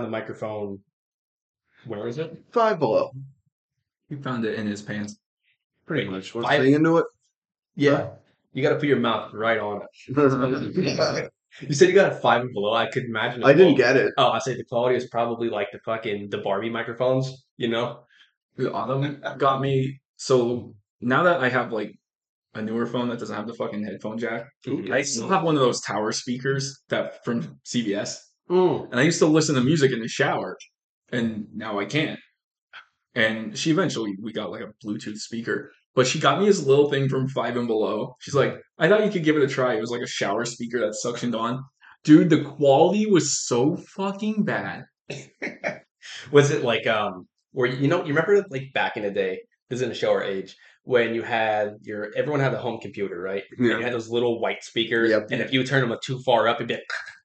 Found the microphone. Where is it? Five below. He found it in his pants. Pretty Much. much. Want to into it? Yeah. You got to put your mouth right on it. You said you got a five and below. I could imagine. I didn't get it. Oh, I say the quality is probably like the fucking the Barbie microphones. You know. The Autumn got me. So now that I have like a newer phone that doesn't have the fucking headphone jack, I still have one of those tower speakers that from CVS, Mm. and I used to listen to music in the shower, and now I can't. And she eventually we got like a Bluetooth speaker, but she got me this little thing from Five and Below. She's like, I thought you could give it a try. It was like a shower speaker that suctioned on. Dude, the quality was so fucking bad. Was it like um where you know you remember like back in the day? This is in the shower age when you had your everyone had a home computer, right? And Yeah. you had those little white speakers, Yep. and if you turn them too far up, it'd be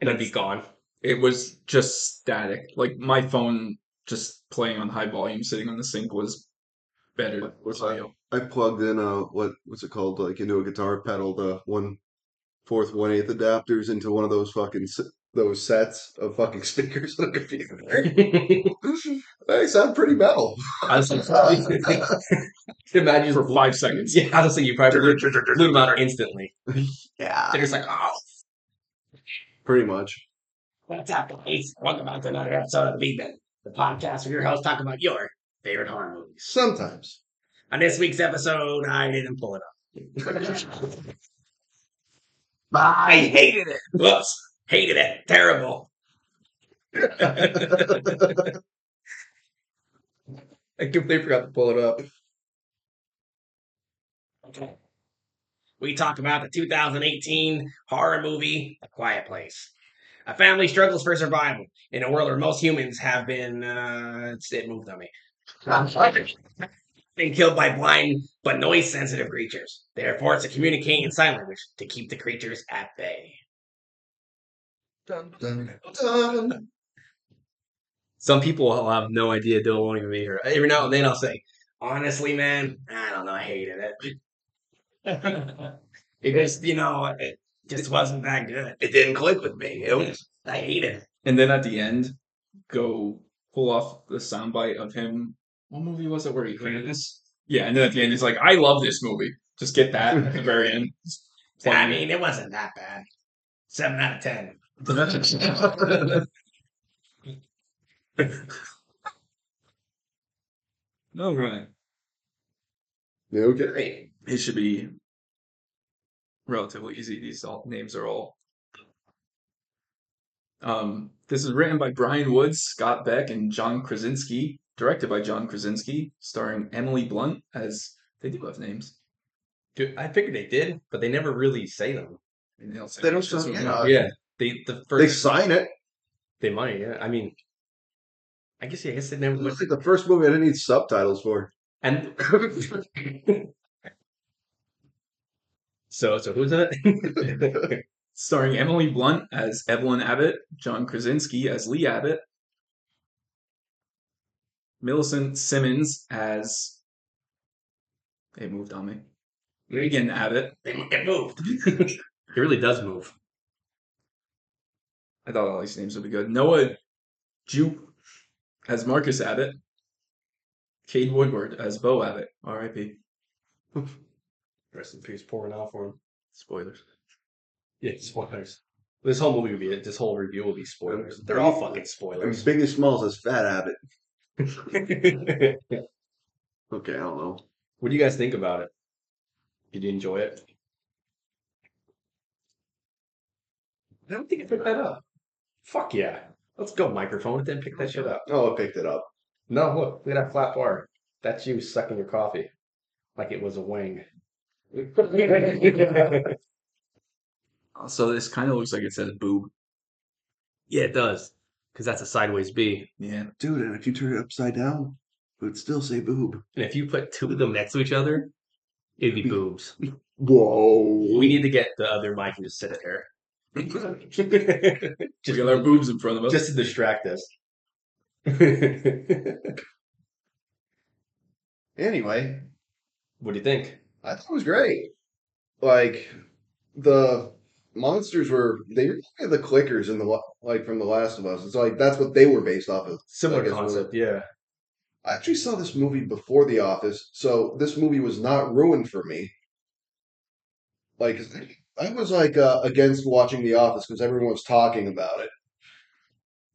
and it'd be gone. It was just static. Like my phone just playing on high volume sitting on the sink was better. What's audio. I plugged in a what what's it called? Like into a guitar pedal, the one fourth one eighth adapters into one of those fucking those sets of fucking speakers on a computer. they sound pretty metal. I was like, imagine for five seconds. Yeah, I was thinking you probably blew them out instantly. Yeah, They're just like, oh, pretty much. What's up, guys? Welcome back to another episode of the B Bin, the podcast where your host talk about your favorite horror movies. Sometimes. On this week's episode, I didn't pull it up. I hated it. Whoops. Hated it. Terrible. I completely forgot to pull it up. Okay. We talk about the 2018 horror movie, A Quiet Place. A family struggles for survival in a world where most humans have been, uh, it's- it moved on me. been killed by blind but noise sensitive creatures. They are forced to communicate in sign language to keep the creatures at bay. Dun, dun, dun. Some people will have no idea. They won't even be here. Every now and then I'll say, Honestly, man, I don't know. I hated it. it just, you know, it just wasn't that good. It didn't click with me. It was I hate it. And then at the end, go pull off the soundbite of him. What movie was it where he hated this? Yeah, and then at the end he's like, I love this movie. Just get that at the very end. I mean, it wasn't that bad. Seven out of ten. no right. okay. It should be relatively easy. These all names are all. Um, this is written by Bryan Woods, Scott Beck, and John Krasinski. Directed by John Krasinski, starring Emily Blunt as they do have names. dude, I figured they did, but they never really say them. I mean, they don't, say They don't much, that's say- what yeah. we yeah, they the first They sign it. they might. Yeah, I mean, I guess yeah, I guess they never. It's like the first movie I didn't need subtitles for. And so so who's in it? starring Emily Blunt as Evelyn Abbott, John Krasinski as Lee Abbott, Millicent Simmonds as it moved on me. Regan Abbott. It, it moved. it really does move. I thought all these names would be good. Noah Jupe as Marcus Abbott. Cade Woodward as Bo Abbott. R.I.P. Rest in peace, pouring out for him. Spoilers. Yeah, spoilers. This whole movie will be this whole review will be spoilers. They're all fucking And spoilers. Biggie Smalls as Fat Abbott. what Okay, I don't know. What do you guys think about it? Did you enjoy it? I don't think I picked that up. Fuck yeah. Let's go, microphone. It didn't pick that shit up. Oh, I picked it up. No, look, look at that flat bar. That's you sucking your coffee like it was a wing. So this kind of looks like it says boob. yeah, it does. Because that's a sideways B. Yeah. Dude, and if you turn it upside down, it would still say boob. And if you put two of them next to each other, it'd be boobs. Whoa. We need to get the other mic and just sit it here. We got our boobs in front of us. just to distract us. Anyway, what do you think? I thought it was great. Like the monsters were they were like the clickers in the like from The Last of Us. It's like that's what they were based off of. Similar guess concept, yeah. I actually saw this movie before The Office, so this movie was not ruined for me. Like I was like uh, against watching The Office because everyone was talking about it.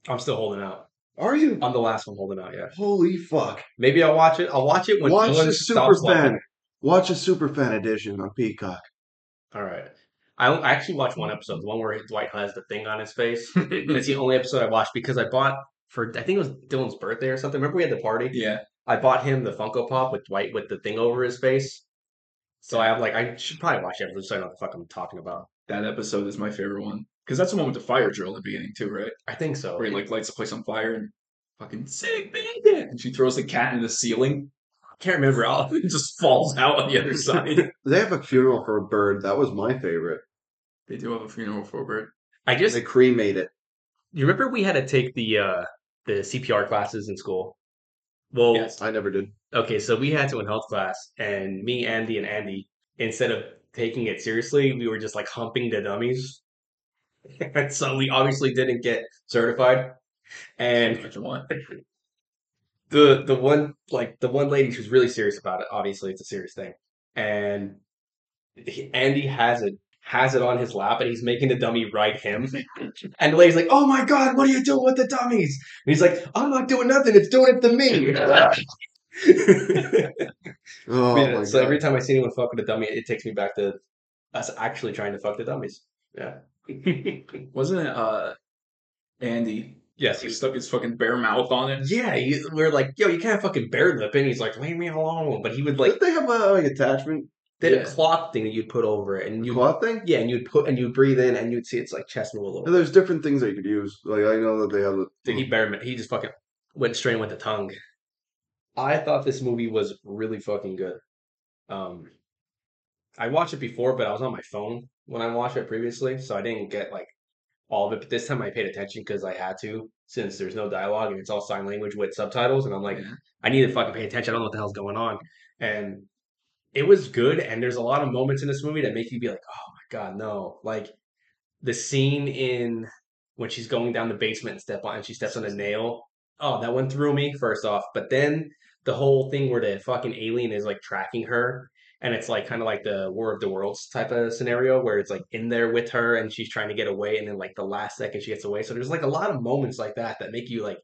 I'm still holding out. Are you? I'm the last one holding out, yeah. Holy fuck! Maybe I'll watch it. I'll watch it when Watch Dylan the stops super watching. Fan. Watch a Superfan edition on Peacock. All right. I I actually watched one episode, the one where Dwight has the thing on his face. it's the only episode I watched because I bought for I think it was Dylan's birthday or something. Remember we had the party? yeah. I bought him the Funko Pop with Dwight with the thing over his face. So I have like I should probably watch it so I know what the fuck I'm talking about. That episode is my favorite one. Because that's the one with the fire drill in the beginning too, right? I think so. Where he like lights the place on fire and fucking sick bandit. And she throws the cat in the ceiling. I can't remember all. It just falls out on the other side. They have a funeral for a bird. That was my favorite. they do have a funeral for a bird. I just They cremate it. you remember we had to take the uh the CPR classes in school. Well, Yes. I never did. okay, so we had to in health class, and me, Andy, and Andy, instead of taking it seriously, we were just like humping the dummies. and so we obviously didn't get certified. And Imagine what? the the one like the one lady who's really serious about it. Obviously, it's a serious thing, and he, Andy has it has it on his lap, and he's making the dummy ride him. And the lady's like, "Oh my god, what are you doing with the dummies?" And he's like, "I'm not doing nothing. It's doing it to me." Oh Yeah, my so god! every time I see anyone fuck with a dummy, it takes me back to us actually trying to fuck the dummies. Yeah. Wasn't it uh Andy? Yes. He stuck his fucking bare mouth on it. Yeah, he, we're like, yo, you can't fucking bare lip, and he's like, leave me alone. But he would like Did they have a like attachment they had Yeah. a cloth thing that you'd put over it, and you cloth thing? yeah, and you'd put and you'd breathe in, and you'd see its like chest move a little. Yeah, There's different things that you could use. Like I know that they have. Dude, he bare he just fucking went straight with the tongue. I thought this movie was really fucking good. Um, I watched it before, but I was on my phone when I watched it previously, so I didn't get like all of it. But this time I paid attention because I had to, since there's no dialogue and it's all sign language with subtitles, and I'm like, Yeah. I need to fucking pay attention. I don't know what the hell's going on, and it was good. And there's a lot of moments in this movie that make you be like, oh my god, no! Like the scene in when she's going down the basement and step on and she steps on a nail. Oh, that one threw me first off. But then the whole thing where the fucking alien is like tracking her and it's like kind of like the War of the Worlds type of scenario where it's like in there with her and she's trying to get away and then like the last second she gets away. So there's like a lot of moments like that that make you like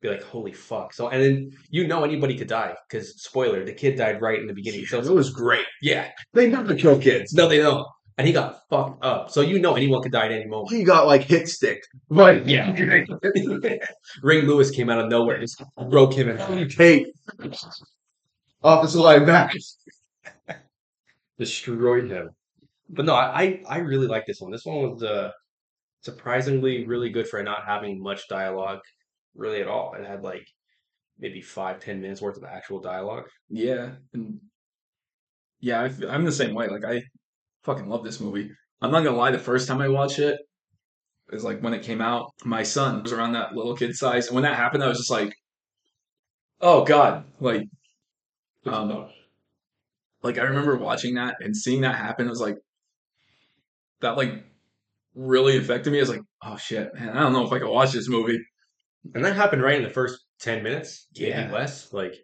be like, holy fuck. So and then you know anybody could die because spoiler, the kid died right in the beginning. So It was great. yeah, They never kill kids. no, they don't. And he got fucked up. So you know anyone could die at any moment. He got like hit sticked. Right. Yeah. Ray Lewis came out of nowhere, just broke him in half, Hey, officer linebacker. Destroyed him. But no, I I really like this one. This one was uh, surprisingly really good for not having much dialogue, really at all. It had like maybe five ten minutes worth of actual dialogue. Yeah, and yeah, I, am the same way. Like I fucking love this movie. I'm not gonna lie. The first time I watched it, was like when it came out. My son was around that little kid size, and when that happened, I was just like, "Oh God!" Like, um, like I remember watching that and seeing that happen. It was like that. Like really affected me. I was like, "Oh shit, man! I don't know if I can watch this movie." And that happened right in the first ten minutes, maybe less. Like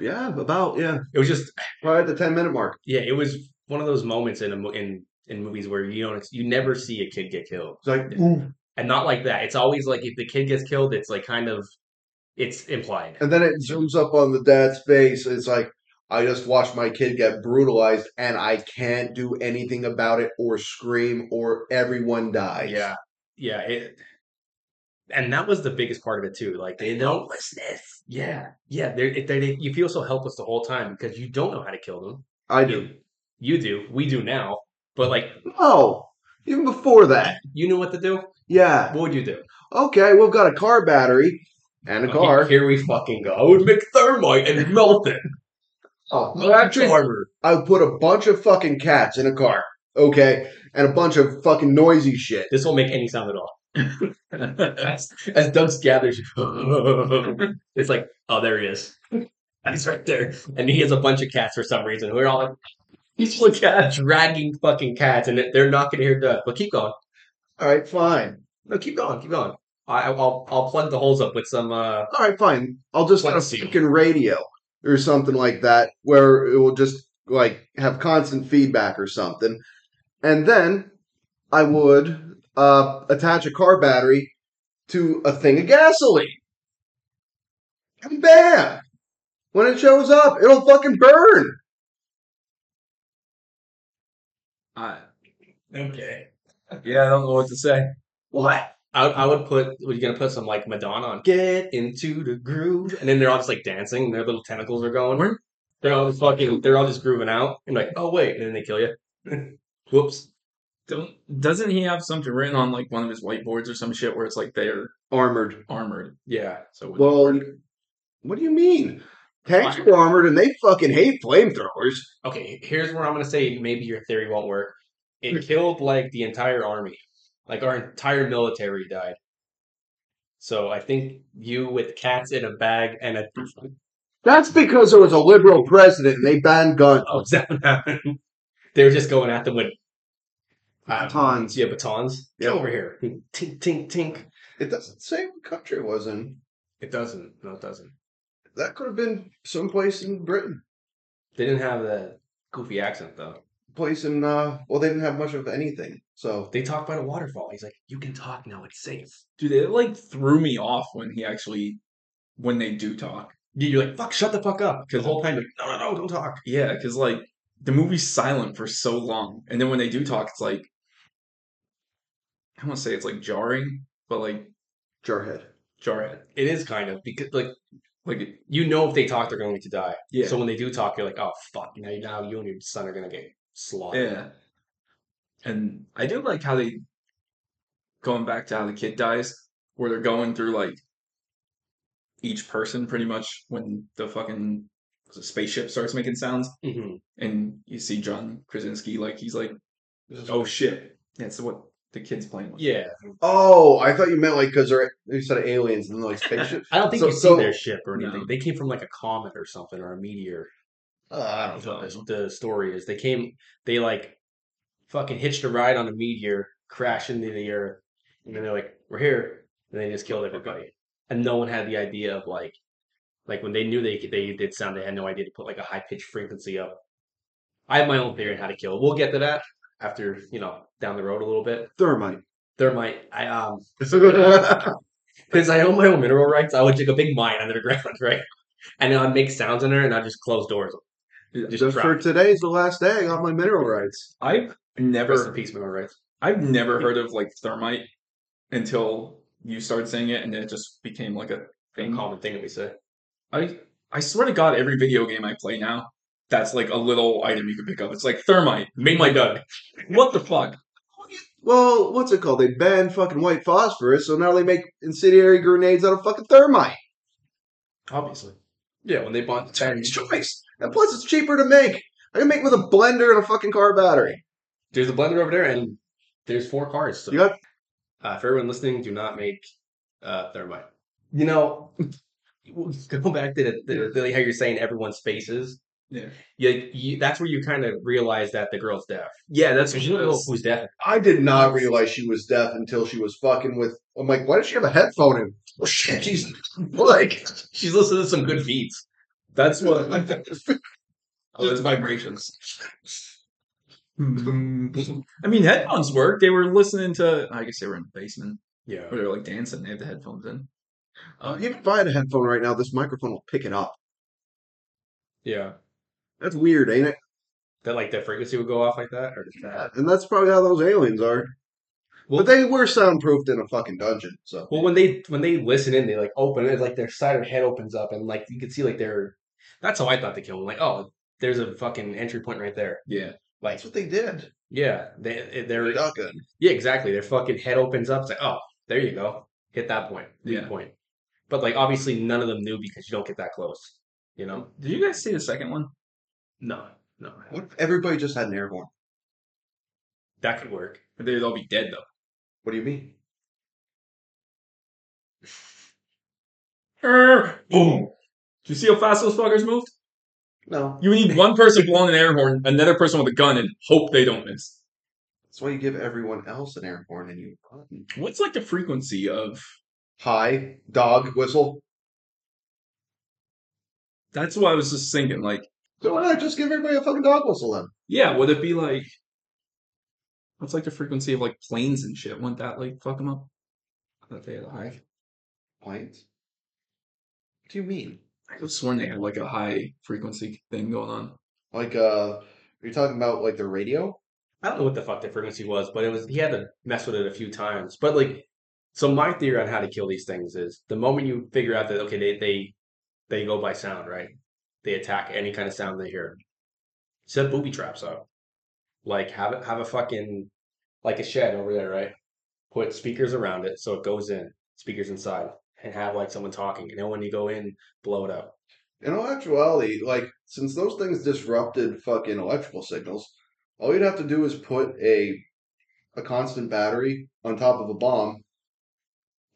Yeah, about yeah, it was just right at the ten minute mark. yeah, it was one of those moments in a in in movies where you don't you never see a kid get killed. It's like and not like that. It's always like if the kid gets killed, it's like kind of It's implied. And then it zooms up on the dad's face. It's like, I just watched my kid get brutalized and I can't do anything about it or scream or everyone dies. Yeah, yeah. It, and that was the biggest part of it too. Like they don't. Helplessness. Yeah, yeah. They're, they they you feel so helpless the whole time because you don't know how to kill them. I do. You do. We do now. But like Oh, even before that. you knew what to do. Yeah. What would you do? Okay, we've got a car battery and a Okay, car. Here we fucking go. I would make thermite and melt it. Oh, well, actually, Armor. I would put a bunch of fucking cats in a car. Okay, and a bunch of fucking noisy shit. This won't make any sound at all. as, as Doug's gathers, it's like, oh, there he is. He's right there, and he has a bunch of cats for some reason. We're all like, he's like dragging fucking cats, and they're not going to hear Doug. But keep going. All right, fine. No, keep going. Keep going. I, I'll I'll plug the holes up with some. uh All right, fine. I'll just get a Let's see. fucking radio or something like that where it will just like have constant feedback or something. And then I would uh, attach a car battery to a thing of gasoline. And bam! When it shows up, it'll fucking burn. I, Okay. yeah, I don't know what to say. What? I, I would put. We're gonna put some like Madonna on. Get into the groove, and then they're all just like dancing. And their little tentacles are going. Where? They're all just fucking. They're all just grooving out. And like, oh wait, and then they kill you. Whoops. Don't, doesn't he have something written on like one of his whiteboards or some shit where it's like they're Armored. armored? Yeah. So it would- Well, what do you mean? Tanks are armored and they fucking hate flamethrowers. Okay. Here's where I'm gonna say maybe your theory won't work. It killed like the entire army. Like our entire military died. So I think you with cats in a bag and a That's because there was a liberal president and they banned guns. oh, is that what happened? They were just going at them with uh, Batons. Yeah, batons. Get Yeah. over here. Tink, tink, tink. It doesn't say what country it was in. It doesn't. No, it doesn't. That could have been someplace in Britain. They didn't have the goofy accent though. Place in uh well they didn't have much of anything. So They talk by the waterfall. He's like, "You can talk now. It's safe." Dude, it like threw me off when he actually when they do talk. You're like, "Fuck! Shut the fuck up!" Because Because the whole time, like, "No, no, no! Don't talk." Yeah, because like the movie's silent for so long, and then when they do talk, it's like I want to say it's like jarring, but like Jarhead. jarhead. It is kind of because like Like you know if they talk, they're going to die. Yeah. So when they do talk, you're like, "Oh fuck!" Now, now you and your son are gonna get slaughtered. yeah. And I do like how they going back to how the kid dies, where they're going through like each person pretty much when the fucking the spaceship starts making sounds, hmm and you see John Krasinski like he's like, oh shit, that's what the kid's playing with. Yeah. Oh, I thought you meant like because they're you said aliens and like spaceships. I don't think So- you've so- seen their ship or anything. No. They came from like a comet or something or a meteor. Uh, I don't know. what the story is. They came, they like fucking hitched a ride on a meteor, crashed into the earth, and then they're like, "We're here," and they just killed everybody. And no one had the idea of like, like when they knew they they did sound, they had no idea to put like a high pitched frequency up. I have my own theory on how to kill. We'll get to that after you know down the road a little bit. Thermite. Thermite, I um, because I own my own mineral rights, I would dig a big mine under the ground, right? And then I'd make sounds in there, and I'd just close doors. Just Just for it. today's the last day, I got my mineral rights. I've Rest in never peace, mineral rights. I've never heard of like thermite until you started saying it, and it just became like a A thing. Mm-hmm. common thing that we say. I I swear to God, every video game I play now, that's like a little item you can pick up. It's like thermite. Make my Doug. What the fuck? Well, what's it called? They banned fucking white phosphorus, so now they make incendiary grenades out of fucking thermite. Obviously. Yeah, when they bought It's choice. And plus, it's cheaper to make. I can make with a blender and a fucking car battery. There's a blender over there, and there's four cars. So. You got Uh, for everyone listening, do not make uh, thermite. You know, go back to the, the, the how you're saying everyone's faces. Yeah. You, you, that's where you kind of realize that the girl's deaf. Yeah, that's Because you don't know who's deaf. I did not realize she was deaf until she was fucking with. I'm like, why does she have a headphone in? Oh shit, she's like, She's listening to some good beats. That's what. oh, it's vibrations. I mean, headphones work. They were listening to. I guess they were in the basement Yeah. where they were like dancing. They have the headphones in. Uh, even if I had a headphone right now, this microphone will pick it up. Yeah. That's weird, ain't it? That like the frequency would go off like that, or just that? And that's probably how those aliens are. Well- but they were soundproofed in a fucking dungeon, so. Well, when they when they listen in, they like open it, like their side of their head opens up, and like you can see like their. That's how I thought they killed him. Like, oh, there's a fucking entry point right there. Yeah. Like, That's what they did. yeah, they they're Shotgun. yeah, exactly. Their fucking head opens up. It's like, oh, there you go, hit that point, Yeah. point. But like, obviously, none of them knew because you don't get that close. You know? Did you guys see the second one? No, no, What if everybody just had an airborne? that could work. But They'd all be dead though. What do you mean? Er, boom. Did you see how fast those fuckers moved? No. You need one person blowing an air horn, another person with a gun, and hope they don't miss. That's why you give everyone else an air horn and you run. What's like the frequency of? high dog whistle. That's what I was just thinking. Like, So why not just give everybody a fucking dog whistle then? yeah, would it be like? What's like the frequency of like planes and shit? Wouldn't that like fuck them up? I thought they had a high. Planes? What do you mean? I could have sworn they had like a high frequency thing going on. Like, uh, are you talking about like the radio? I don't know what the fuck the frequency was, but it was he had to mess with it a few times. But like, so my theory on how to kill these things is the moment you figure out that okay, they they they go by sound, right? They attack any kind of sound they hear. Set booby traps up. Like have it have a fucking like a shed over there, right? Put speakers around it so it goes in, speakers inside, and have like someone talking. And then when you go in, blow it up. In all actuality, like, since those things disrupted fucking electrical signals, all you'd have to do is put a a constant battery on top of a bomb,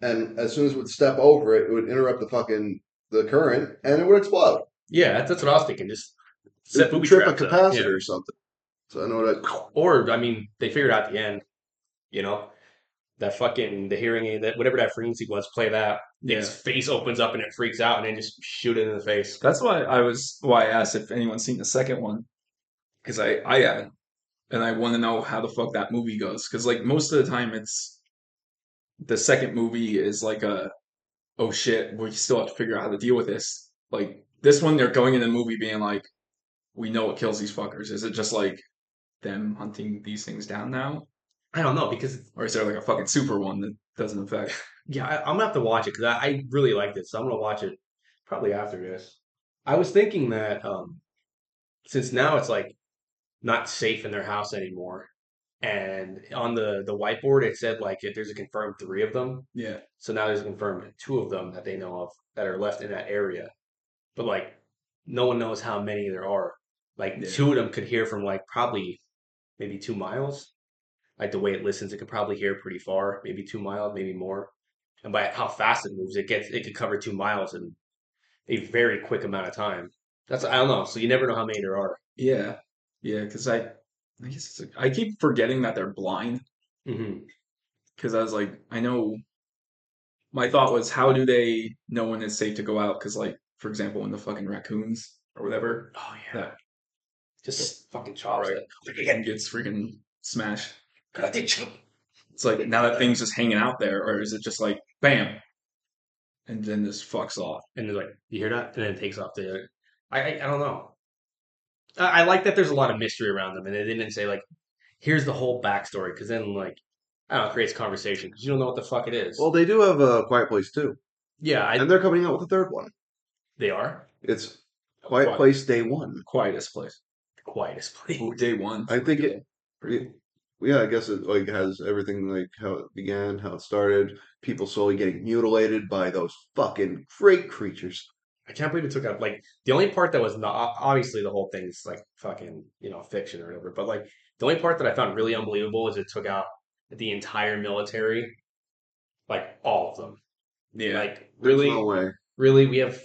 and as soon as it would step over it, it would interrupt the fucking the current, and it would explode. Yeah, that's, that's what I was thinking. Just set booby trip a capacitor Yeah. or something. So I know that. Or I mean, they figured out the end. You know, that fucking the hearing aid that whatever that frequency was, play that. Yeah. Its face opens up and it freaks out, and then just shoot it in the face. That's why I was why I asked if anyone's seen the second one because I I had and I want to know how the fuck that movie goes because like most of the time it's the second movie is like a oh shit we still have to figure out how to deal with this like this one they're going in the movie being like we know what kills these fuckers is it just like them hunting these things down now I don't know because or is there like a fucking super one that doesn't affect yeah, I, I'm gonna have to watch it because I, I really liked it, so I'm gonna watch it probably after this. I was thinking that um, since now it's like not safe in their house anymore, and on the the whiteboard it said like if there's a confirmed three of them, yeah So now there's a confirmed two of them that they know of that are left in that area. But like no one knows how many there are. Like Yeah. two of them could hear from like probably maybe two miles. Like the way it listens, it could probably hear pretty far, maybe two miles, maybe more. And by how fast it moves, it gets it could cover two miles in a very quick amount of time. That's I don't know. So you never know how many there are. yeah yeah because I I guess it's like, I keep forgetting that they're blind Mm-hmm. because I was like, I know. My thought was, how do they know when it's safe to go out? Because, like, for example, when the fucking raccoons or whatever, Oh yeah, that just fucking chops right, it. gets freaking smashed. God, they chop- It's like now that thing's just hanging out there, or is it just like bam, and then this fucks off? and they're like, "You hear that?" And then it takes off. The I I, I don't know. I, I like that there's a lot of mystery around them, and they didn't say like, "Here's the whole backstory," because then like, I don't know, it creates conversation because you don't know what the fuck it is. Well, they do have a Quiet Place too, yeah, I, and they're coming out with a third one. they are It's Quiet Quiet. Place Day One. Quietest place. quietest place. Ooh, day one. I think it. it- Yeah, I guess it like has everything like how it began, how it started. People slowly getting mutilated by those fucking great creatures. I can't believe it took out like the only part that was not obviously the whole thing's like fucking you know fiction or whatever, but like the only part that I found really unbelievable was it took out the entire military, like all of them. Yeah. Like really, no way. really we have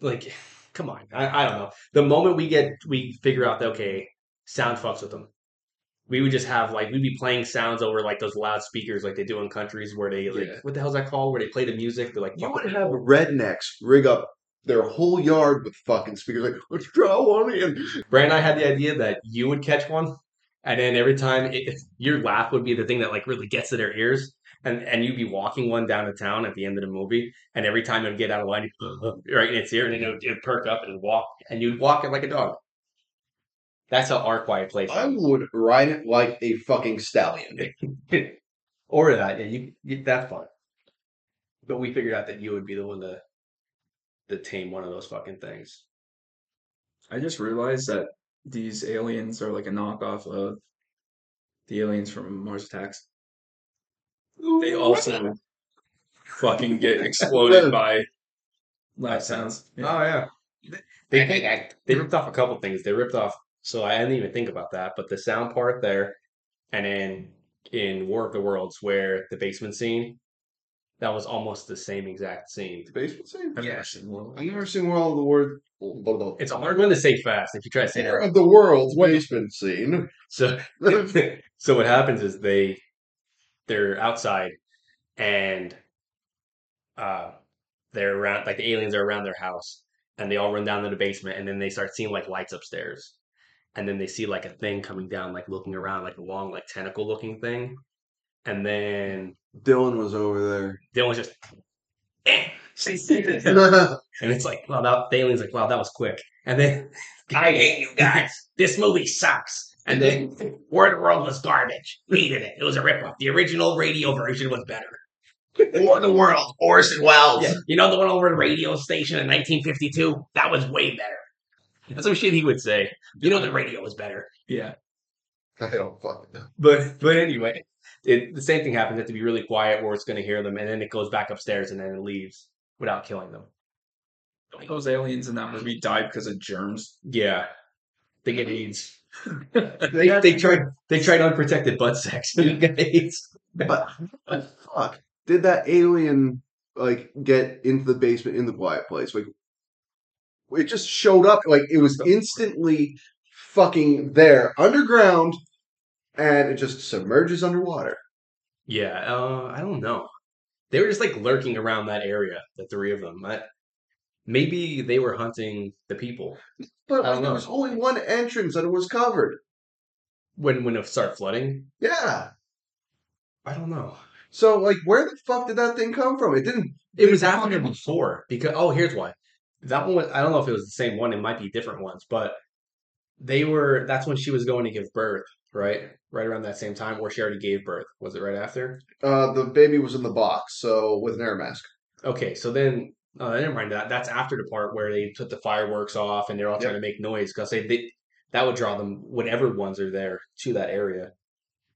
like come on I, I don't know the moment we get we figure out that okay sound fucks with them we would just have like we'd be playing sounds over like those loudspeakers like they do in countries where they like Yeah. what the hell's that called where they play the music they're like You would have people. rednecks rig up their whole yard with fucking speakers. Like, let's draw one in. Brand and I had the idea that you would catch one and then every time it, your laugh would be the thing that like really gets to their ears and and you'd be walking one down the town at the end of the movie, and every time it'd get out of line, right in its ear, and then it would it'd perk up and walk, and you'd walk it like a dog. That's how our quiet place. I is. would ride it like a fucking stallion. or that, yeah, you, you that's fun. But we figured out that you would be the one to to tame one of those fucking things. I just realized that these aliens are like a knockoff of the aliens from Mars Attacks. They also fucking get exploded by loud sounds. Yeah. Oh yeah, they they, they ripped off a couple things. They ripped off. So I didn't even think about that, but the sound part there, and then in War of the Worlds where the basement scene, that was almost the same exact scene. The basement scene? I've Yeah. never seen one. I've never seen one of the word. It's a hard one to say fast if you try to say War that. of the world's basement scene. So so what happens is they they're outside and uh they're around like the aliens are around their house and they all run down to the basement and then they start seeing like lights upstairs and then they see like a thing coming down like looking around like a long like tentacle looking thing and then Dylan was over there. Dylan was just "Eh." and it's like wow that the alien's like wow that was quick and then I hate you guys. This movie sucks. And then War of the World was garbage. Hated it. It was a ripoff. The original radio version was better. War of the World, Orson Welles. Yeah. You know the one over the radio station in 1952? That was way better. That's some shit he would say You know the radio was better. Yeah. I don't fucking know. But but anyway, it, the same thing happens. They have to be really quiet where it's going to hear them, and then it goes back upstairs and then it leaves without killing them. Those aliens in that movie died because of germs. Yeah, they get AIDS. They- They they tried they tried unprotected butt sex. and they got AIDS. But fuck, did that alien like get into the basement in the quiet place? Like, it just showed up. Like it was instantly fucking there underground, and it just submerges underwater. Yeah, uh, I don't know. They were just like lurking around that area. The three of them. I, maybe they were hunting the people But I don't there know. was only one entrance, and it was covered. when when it started flooding. Yeah. I don't know. So like, where the fuck did that thing come from? It didn't. It was after before because oh, here's why. That one was I don't know if it was the same one. It might be different ones, but they were. That's when she was going to give birth, right? Right around that same time, or she already gave birth. Was it right after? Uh, the baby was in the box, so with an air mask. Okay, so then uh, never mind that. That's after the part where they put the fireworks off and they're all trying to make noise because they, they that would draw them whatever ones are there to that area.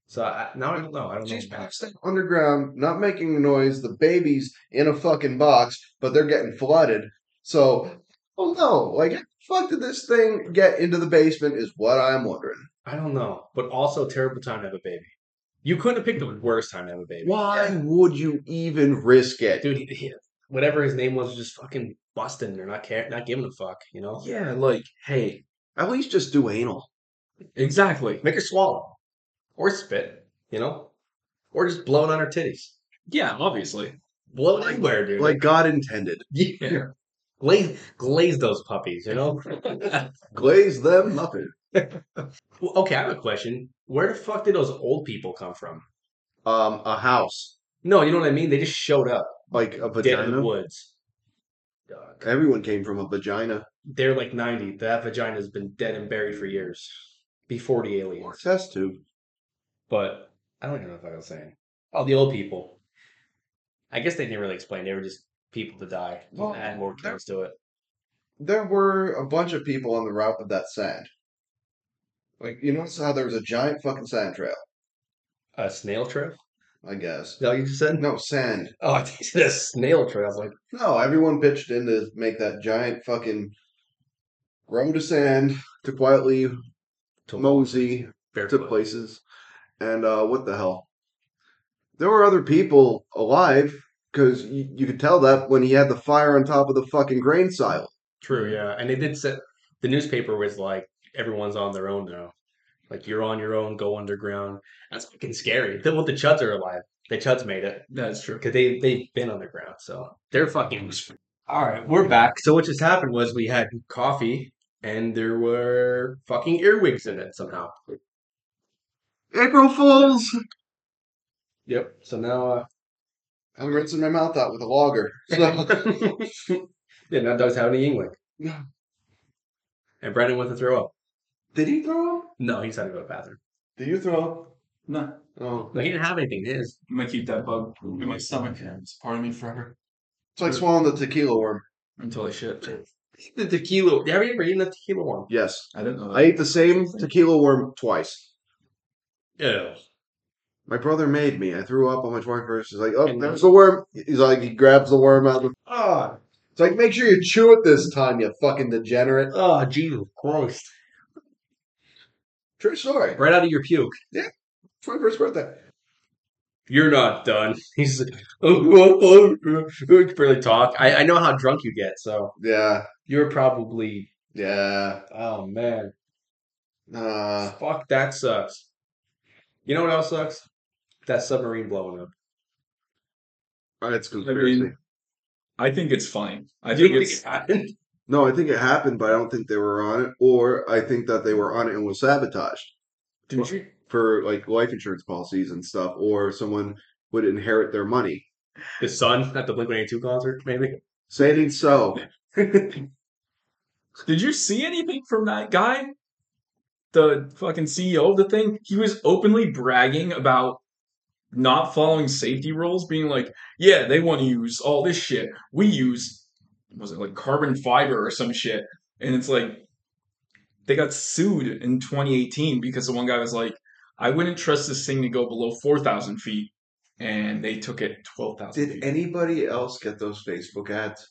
So I, now I don't know. I don't She's know. out underground, not making a noise. The baby's in a fucking box, but they're getting flooded. So, oh no, like, how the fuck did this thing get into the basement? Is what I'm wondering. I don't know. But also terrible time to have a baby. You couldn't have picked the mm-hmm. worst time to have a baby. Why would you even risk it? dude? He, he- whatever his name was, was just fucking busting. They're not care, not giving a fuck. You know. Yeah, like, hey, At least just do anal. exactly. Make her swallow, or spit. You know, or just blow it on her titties. Yeah, obviously. Blow it anywhere, dude. Like God intended. yeah. Glaze, glaze those puppies. You know. Glaze them nothing. Well, okay, I have a question. Where the fuck did those old people come from? Um, a house. No, you know what I mean. They just showed up Like a dead in the vagina. woods. Dog. Everyone came from a vagina. They're like ninety. That vagina's been dead and buried for years before the aliens. Test tube. But I don't even know what I was saying. Oh, the old people. I guess they didn't really explain. They were just people to die. Well, add more kills to it. There were a bunch of people on the route of that sand. Like, you notice how there was a giant fucking sand trail, A snail trail. I guess. No, you just said? No, sand. Oh, I think a snail trail. I was like, No, everyone pitched in to make that giant fucking road of sand to quietly to mosey to places. And uh, what the hell? There were other people alive because you, you could tell that when he had the fire on top of the fucking grain silo. True, yeah. And they did say the newspaper was like everyone's on their own now. Like you're on your own, go underground. That's fucking scary. Then what the Chuds are alive. The Chuds made it That's true. because they they've been underground, so they're fucking. All right, we're back. So what just happened was we had coffee and there were fucking earwigs in it somehow. April Fools! Yep. So now uh, I'm rinsing my mouth out with a lager. So, yeah, now Doug's having a Yuengling. Yeah. And Brandon went to throw up. did he throw up? No, he's had to go to the bathroom. Did you throw up? No, Oh, No, he didn't have anything. His. I'm gonna keep that bug in my stomach. It's part of me forever it's like swallowing the tequila worm. until I shit. The tequila. Have you ever eaten a tequila worm? Yes, I didn't know. That. I ate the same tequila worm twice. Ew. My brother made me. I threw up on my 21st. He's like, oh, And- there's the worm. He's like, he grabs the worm out of the. Oh, It's like, make sure you chew it this time, you fucking degenerate. oh, Jesus Christ! True story. Right out of your puke. Yeah. 21st birthday. You're not done. He's like, oh, he can barely talk. I, I know how drunk you get, so Yeah, you're probably. yeah. Oh man, Uh, fuck that sucks. You know what else sucks? That submarine blowing up. it's conspiracy. I think it's fine. I I think think it's it happened. no, I think it happened, but I don't think they were on it. Or I think that they were on it and was sabotaged Didn't you? for like life insurance policies and stuff, or someone would inherit their money. His son at the Blink One Eighty Two concert, maybe. Say it ain't so. Did you see anything from that guy? The fucking CEO of the thing? He was openly bragging about not following safety rules, being like, yeah, they want to use all this shit. We use, was it like carbon fiber or some shit? And it's like, they got sued in 2018 because the one guy was like, I wouldn't trust this thing to go below 4,000 feet. And they took it 12,000 Did feet. anybody else get those Facebook ads?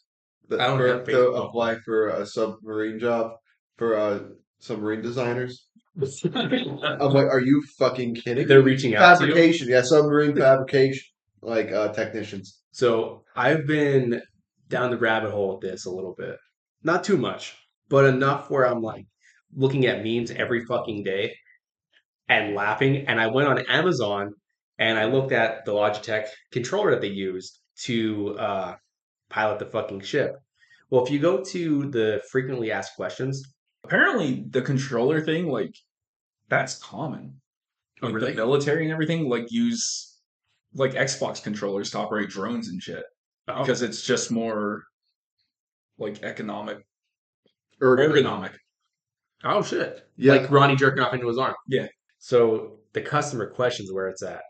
That, I don't Facebook. apply for a submarine job for uh, submarine designers. I'm like, are you fucking kidding? They're reaching out to fabrication, yeah, submarine fabrication, like uh, technicians. So I've been down the rabbit hole with this a little bit. Not too much, but enough where I'm like looking at memes every fucking day and laughing. And I went on Amazon and I looked at the Logitech controller that they used to uh, pilot the fucking ship. Well, if you go to the frequently asked questions, Apparently, the controller thing, like, that's common. Oh, Like, really? the military and everything, like, use like Xbox controllers to operate drones and shit oh, because it's just more like economic, Or ergonomic. oh shit, Yeah. like Ronnie jerking off into his arm. Yeah. So the customer questions where it's at.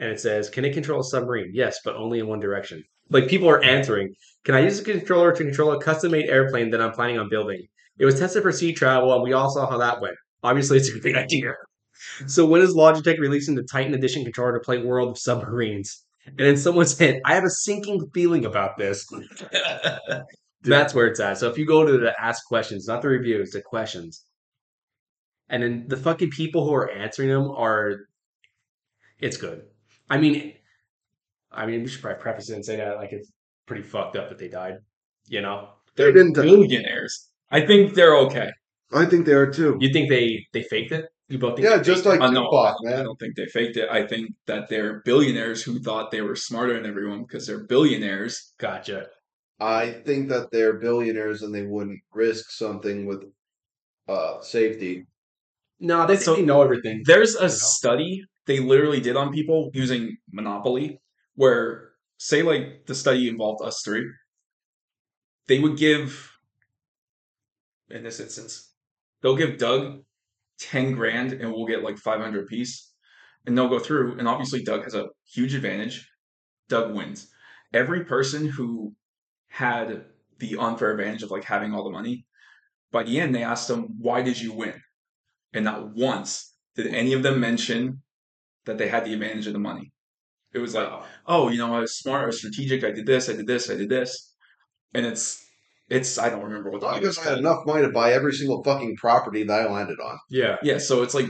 And it says, Can it control a submarine? Yes, but only in one direction. Like people are answering, Can I use a controller to control a custom made airplane that I'm planning on building? It was tested for sea travel and we all saw how that went. Obviously it's a great idea. So when is Logitech releasing the Titan Edition controller to play World of Submarines? And then someone said, I have a sinking feeling about this. That's where it's at. So if you go to the ask questions, not the reviews, the questions, and then the fucking people who are answering them are, it's good. I mean, I mean, we should probably preface it and say that like it's pretty fucked up that they died. You know, They didn't. Billionaires. I think they're okay. I think they are too. you think they they faked it? You both think? Yeah, just like Uh, no, Tupac, I don't think they faked it. I think that they're billionaires who thought they were smarter than everyone because they're billionaires. gotcha. I think that they're billionaires and they wouldn't risk something with uh, safety. No, they think So- they know everything. There's a know? study they literally did on people using Monopoly, where say like the study involved us three, they would give, in this instance, they'll give Doug ten grand and we'll get like five hundred piece, and they'll go through, and obviously Doug has a huge advantage. Doug wins. Every person who had the unfair advantage of like having all the money, by the end they asked them, "Why did you win?" And not once did any of them mention that they had the advantage of the money. It was like, oh, you know, I was smart, I was strategic, I did this, I did this, I did this. And it's it's I don't remember what As the long name as is I had enough money to buy every single fucking property that I landed on. Yeah, Yeah, so it's like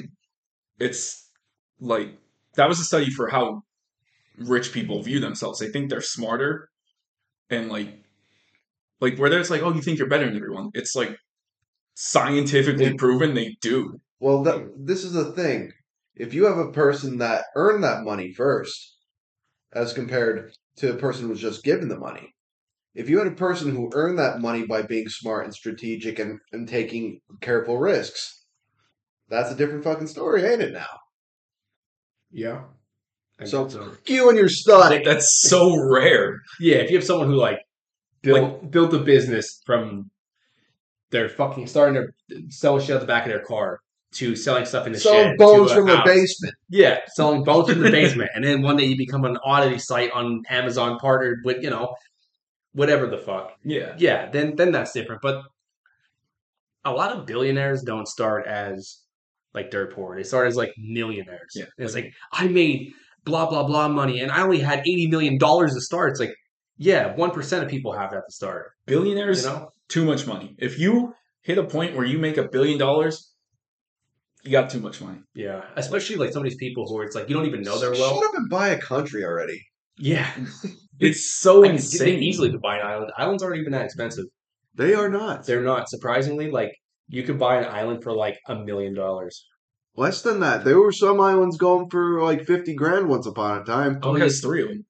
it's like that was a study for how rich people view themselves. They think they're smarter and like like where there's like, oh, you think you're better than everyone. It's like scientifically Yeah. proven they do. Well, that, this is the thing. If you have a person that earned that money first, as compared to a person who was just given the money, if you had a person who earned that money by being smart and strategic and, and taking careful risks, that's a different fucking story, ain't it now? yeah. And So fuck you and your stuff. Like, that's so rare. yeah, if you have someone who like built built a business from their fucking starting to sell shit out the back of their car to selling stuff in the Selling shed bones to a from the basement. Yeah, selling bones in the basement, and then one day you become an oddity site on Amazon, partnered with you know whatever the fuck. Yeah. Yeah, then then that's different. But a lot of billionaires don't start as like dirt poor. They start as like millionaires. Yeah. And it's like I made blah blah blah money, and I only had eighty million dollars to start. It's like yeah, one percent of people have that to start. Billionaires, You know, too much money. If you hit a point where you make a billion dollars, you got too much money. yeah. Especially like some of these people who are, it's like you don't even know they're Shut well. up and buy a country already. Yeah, It's so I can- insane. They easily could buy an island. Islands aren't even that expensive. They are not. They're not surprisingly like you could buy an island for like a million dollars. Less than that. There were some islands going for like fifty grand once upon a time oh, Only has three of them.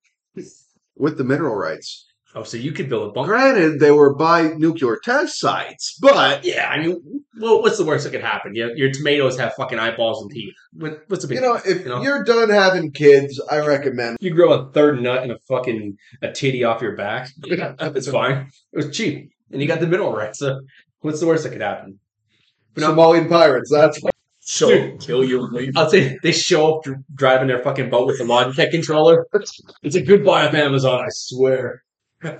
with the mineral rights. Oh, so you could build a bunker. Granted, they were by nuclear test sites, but Yeah, I mean, well, what's the worst that could happen? Your, your tomatoes have fucking eyeballs and teeth. What, what's the big? you know, if You know? you're done having kids, I recommend. you grow a third nut and a fucking a titty off your back. Yeah, it's fine. It was cheap, and you got the mineral rights. So, what's the worst that could happen? But no, Somalian pirates. That's Show Dude. kill you. I'll say they show up dr- driving their fucking boat with the Logitech controller. It's a good buy off Amazon, I swear.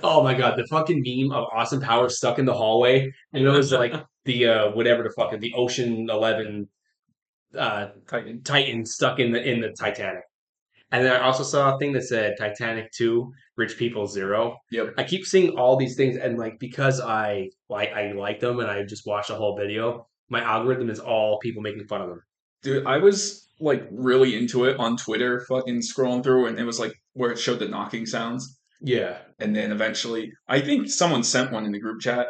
Oh my god, the fucking meme of Austin Powers stuck in the hallway, and it was like the uh whatever the fuck the Ocean Eleven uh Titan. Titan stuck in the in the Titanic. And then I also saw a thing that said Titanic two, rich people zero. Yep. I keep seeing all these things, and like because I like I like them, and I just watched the whole video. My algorithm is all people making fun of them. Dude, I was like really into it on Twitter, fucking scrolling through, and it was like where it showed the knocking sounds. Yeah, And then eventually, I think someone sent one in the group chat.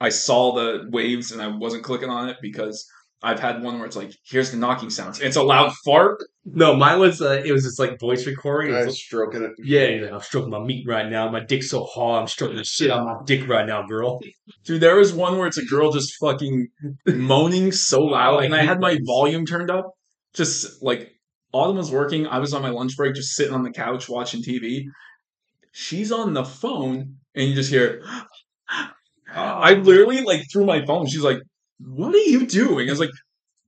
I saw the waves and I wasn't clicking on it because I've had one where it's like, here's the knocking sounds. It's a loud fart. No, mine was uh, it was just like voice recording. It was like- stroking it. yeah, he's like, I'm stroking my meat right now. My dick's so hard. I'm stroking the shit out of my dick right now, girl. Dude, there was one where it's a girl just fucking moaning so loud, and I had my hate volume turned up. Just like Autumn was working, I was on my lunch break, just sitting on the couch watching TV. She's on the phone, and you just hear. I literally like threw my phone. She's like, "What are you doing?" I was like,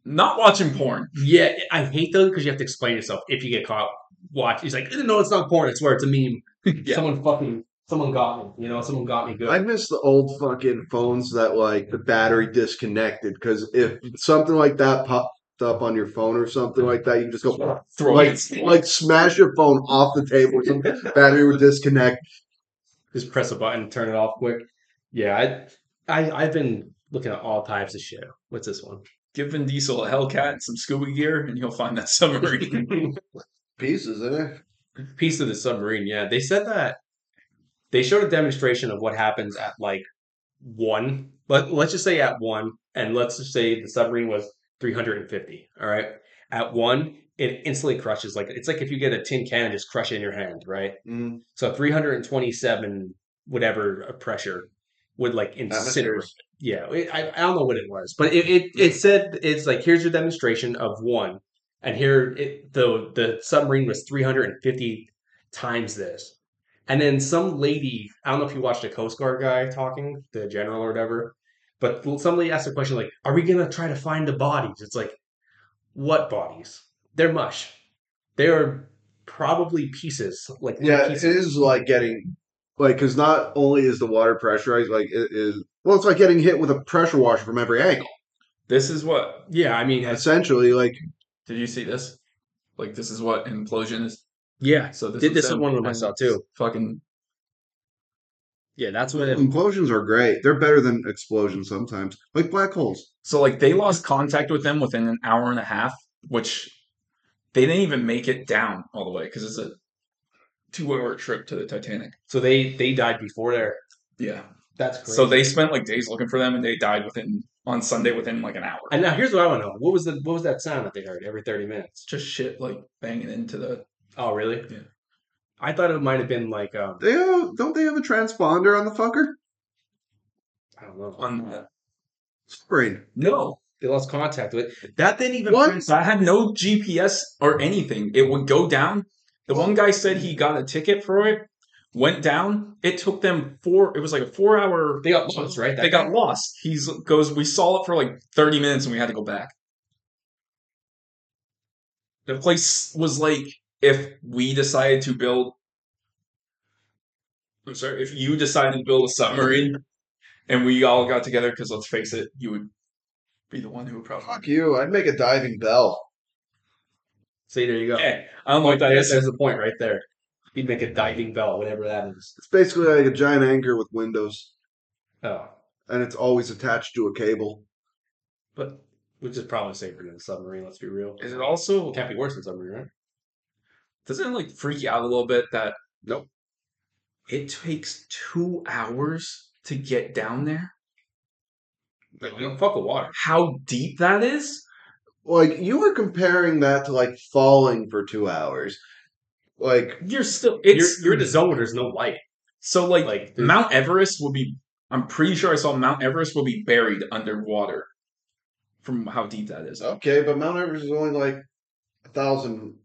"Not watching porn." Yeah, I hate those because you have to explain yourself if you get caught. Watch. He's like, no, it's not porn. It's where it's a meme. Yeah. Someone fucking, someone got me. You know, someone got me good. I miss the old fucking phones that like the battery disconnected because if something like that popped up on your phone or something like that, you can just go Throw like it. like smash your phone off the table. Some battery would disconnect. Just press a button, turn it off quick. Yeah, I, I, I've been looking at all types of shit. What's this one? Give Vin Diesel a Hellcat and some scuba gear, and you'll find that submarine. Pieces in it. Piece of the submarine. Yeah, they said that they showed a demonstration of what happens at like one. Let let's just say at one, and let's just say the submarine was 350. All right, at one, it instantly crushes. Like it's like if you get a tin can and just crush it in your hand, right? Mm. So 327 whatever uh, pressure would like incinerate. Yeah, it, I, I don't know what it was, but it, it it said it's like here's your demonstration of one, and here it the the submarine was 350 times this, and then some lady I don't know if you watched a Coast Guard guy talking, the general or whatever, but somebody asked a question like, "Are we gonna try to find the bodies?" It's like, what bodies? They're mush. They are probably pieces. Like Yeah, it pieces. is like getting like because not only is the water pressurized, like it is. Well, it's like getting hit with a pressure washer from every angle. this is what. Yeah, I mean, Essentially, like Did you see this? Like this is what implosion is. yeah, So this Did- is this is one of them I saw, too. Fucking yeah, that's what it. implosions are great. They're better than explosions sometimes, like black holes. So like they lost contact with them within an hour and a half, which they didn't even make it down all the way because it's a two-hour trip to the Titanic. So they they died before there. Yeah. That's crazy. So they spent like days looking for them, and they died within on Sunday within like an hour. And now here's what I want to know: what was the what was that sound that they heard every thirty minutes? just shit like banging into the. Oh, really? Yeah. I thought it might have been like um, They have, don't they have a transponder on the fucker? I don't know. On the Brain. no, They lost contact with it. That didn't even. What? print- that had no GPS or anything. It would go down, The one guy said he got a ticket for it, went down. It took them four. It was like a four hour. They got lost, right? That They got lost. He's goes. We saw it for like thirty minutes, and we had to go back. The place was like if we decided to build. I'm sorry. If you decided to build a submarine, and we all got together, because let's face it, you would be the one who would probably. Fuck you. I'd make a diving bell. See, there you go. Yeah, I don't know what that There's, is. there's the point right there. You'd make a diving bell, whatever that is. It's basically like a giant anchor with windows, Oh, and it's always attached to a cable. but which is probably safer than a submarine. Let's be real. Is it also Can't be worse than submarine, right? Doesn't it like freak you out a little bit that Nope. it takes two hours to get down there? Like, we don't fuck with water. How deep that is? Like you were comparing that to like falling for two hours. Like You're still You're, you're in the zone where there's no light. so like, Like, Mount Everest will be. I'm pretty sure I saw Mount Everest will be buried underwater from how deep that is. okay, but Mount Everest is only like a thousand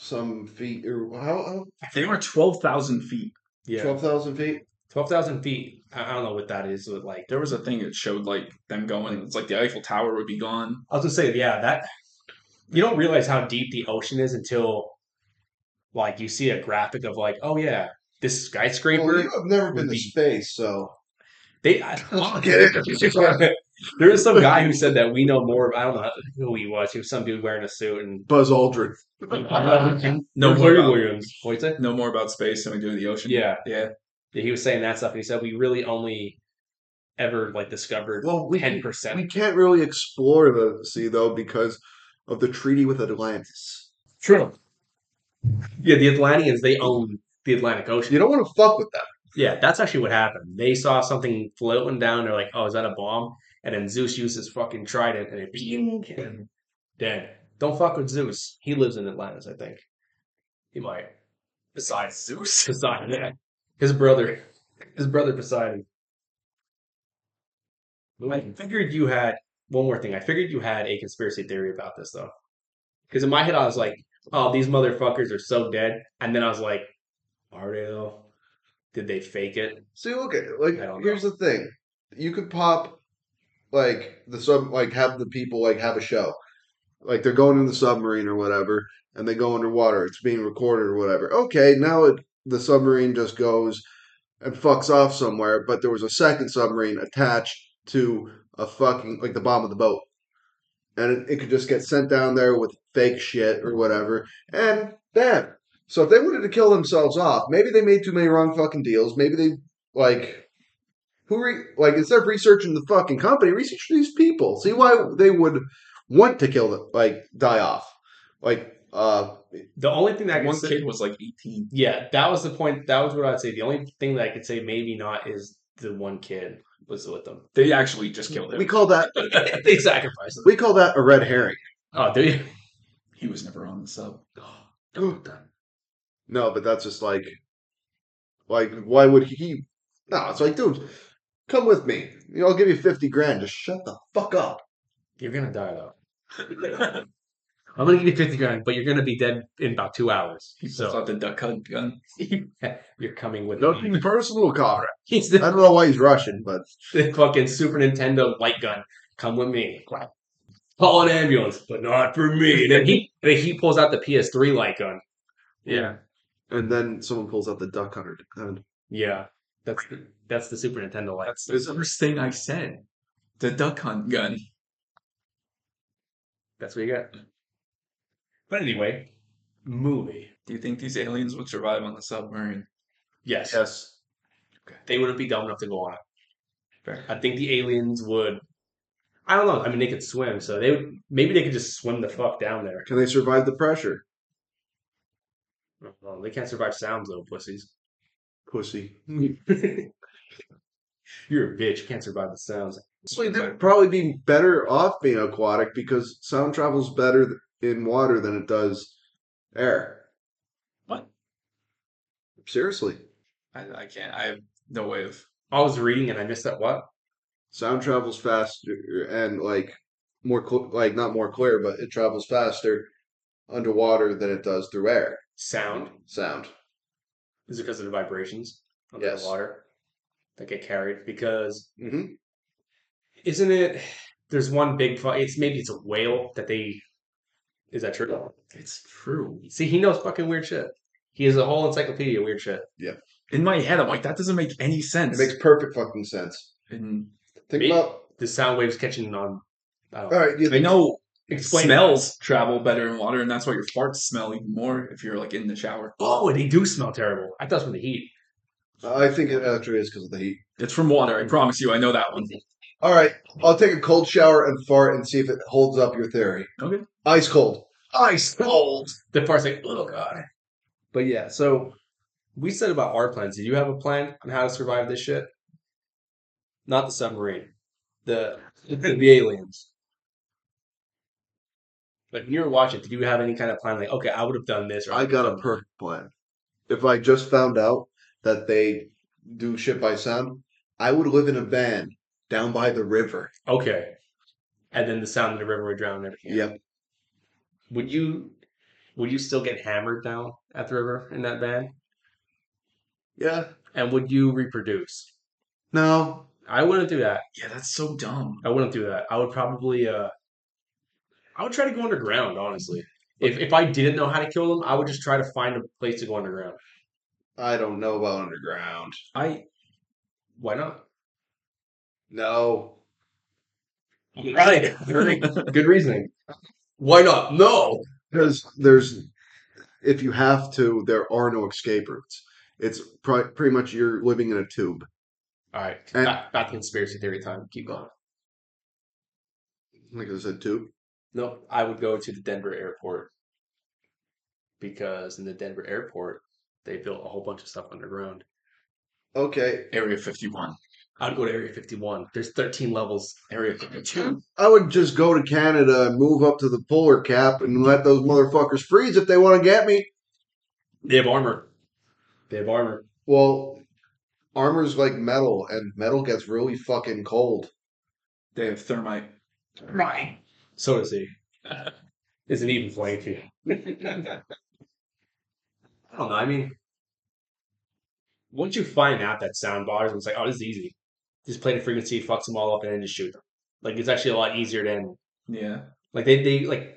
some feet or how, how They are twelve thousand feet. Yeah, twelve thousand feet. twelve thousand feet. I, I don't know what that is. With like, There was a thing that showed like them going. It's like the Eiffel Tower would be gone. I was gonna say, yeah, that you don't realize how deep the ocean is until like you see a graphic of like, oh yeah, this skyscraper. Well, you have never would been to be- space, so They, I, Get it? there was some guy who said that we know more. I don't know who he was. He was some dude wearing a suit and Buzz Aldrin. No more Larry about, Williams. What'd you say? no more about space than we do the ocean. Yeah, yeah. he was saying that stuff. And he said we really only ever like discovered Well, we ten percent. we can't really explore the sea though because of the treaty with Atlantis. True. Yeah, the Atlanteans they own the Atlantic Ocean. You don't want to fuck with them. Yeah, that's actually what happened. They saw something floating down. They're like, "Oh, is that a bomb?" And then Zeus uses fucking trident, and it bing, and dead. Don't fuck with Zeus. He lives in Atlantis, I think. He might. Besides Zeus. Poseidon, yeah. His brother, his brother Poseidon. I figured you had one more thing. I figured you had a conspiracy theory about this though, because in my head I was like, "Oh, these motherfuckers are so dead," and then I was like, "Are they though? Did they fake it?" See, look at like I don't here's the thing. You could pop like the sub like have the people like have a show. Like they're going in the submarine or whatever, and they go underwater. It's being recorded or whatever. Okay, now it the submarine just goes and fucks off somewhere, but there was a second submarine attached to a fucking like the bottom of the boat. And it, it could just get sent down there with fake shit or whatever, and bam. So if they wanted to kill themselves off, maybe they made too many wrong fucking deals. Maybe they like who re- like instead of researching the fucking company, research these people. See why they would want to kill them, like die off. Like uh The only thing that One say, kid was like 18. yeah, that was the point. That was what I'd say. The only thing that I could say maybe not is the one kid was with them. They actually just killed him. we call that they sacrificed him. we call that a red herring. Oh, do you? He was never on the sub. No, but that's just like like why would he No, it's like, dude, come with me. I'll give you fifty grand. Just shut the fuck up. You're gonna die though. I'm gonna give you fifty grand, but you're gonna be dead in about two hours. He pulls So out the duck hunt gun. you're coming with Nothing me. personal, Conrad. He's I the, don't know why he's Russian, but the fucking Super Nintendo light gun. Come with me. Call an ambulance, but not for me. And then he and then he pulls out the PS3 light gun. Yeah, and then someone pulls out the duck hunter gun. yeah. That's the, that's the Super Nintendo light. That's the first thing I said. The duck hunt gun. That's what you got. But anyway, movie. Do you think these aliens would survive on the submarine? Yes. Yes. Okay. They wouldn't be dumb enough to go on it. Fair. I think the aliens would. I don't know. I mean, they could swim, so they would. Maybe they could just swim the fuck down there. Can they survive the pressure? Well, they can't survive sounds, though, pussies. Pussy. You're a bitch. Can't survive the sounds. Honestly, they would probably be better off being aquatic because sound travels better in water than it does air. What? Seriously. I, I can't. I have no way of. I was reading and I missed that. What? Sound travels faster and like more cl- like not more clear, but it travels faster underwater than it does through air. Sound Sound. is it because of the vibrations under Yes. the water that get carried? Because hmm isn't it? There's one big. fu- It's maybe it's a whale that they. Is that true? It's true. See, he knows fucking weird shit. He has a whole encyclopedia of weird shit. Yeah. In my head, I'm like, that doesn't make any sense. It makes perfect fucking sense. and Think Me- about. The sound waves catching on. I don't All right, you I know Explain smells travel better in water, and that's why your farts smell even more if you're like in the shower. Oh, they do smell terrible. I thought it was from the heat. I think it actually is because of the heat. It's from water. I promise you. I know that one. All right, I'll take a cold shower and fart and see if it holds up your theory. Okay. Ice cold. Ice cold. The fart's like, oh god. But yeah, so we said about our plans. Do you have a plan on how to survive this shit? Not the submarine. The the aliens. Like when you were watching, did you have any kind of plan? Like, okay, I would have done this. Or I got a perfect plan. If I just found out that they do shit by sound, I would live in a van down by the river. Okay, and then the sound of the river would drown everything. out. Yep. Would you? Would you still get hammered down at the river in that van? Yeah. And would you reproduce? No. I wouldn't do that. Yeah, that's so dumb. I wouldn't do that. I would probably uh I would try to go underground, honestly. If if I didn't know how to kill them, I would just try to find a place to go underground. I don't know about underground. I Why not? No. Right. Very good reasoning. Why not? No. Because there's, if you have to, there are no escape routes. It's pri- pretty much you're living in a tube. All right. And- back, back to conspiracy theory time. Keep going. Like I said, tube. No, I would go to the Denver airport because in the Denver airport they built a whole bunch of stuff underground. Okay. Area 51. I'd go to Area 51. There's 13 levels. Area 52. Hmm. I would just go to Canada and move up to the polar cap and let those motherfuckers freeze if they want to get me. They have armor. They have armor. Well, armor's like metal, and metal gets really fucking cold. They have thermite. Right. So does he. Is an even playing field. I don't know. I mean, once you find out that sound bothers it's like, oh, this is easy. Just play the frequency, fucks them all up, and then just shoot them. Like it's actually a lot easier than Yeah. like they they like.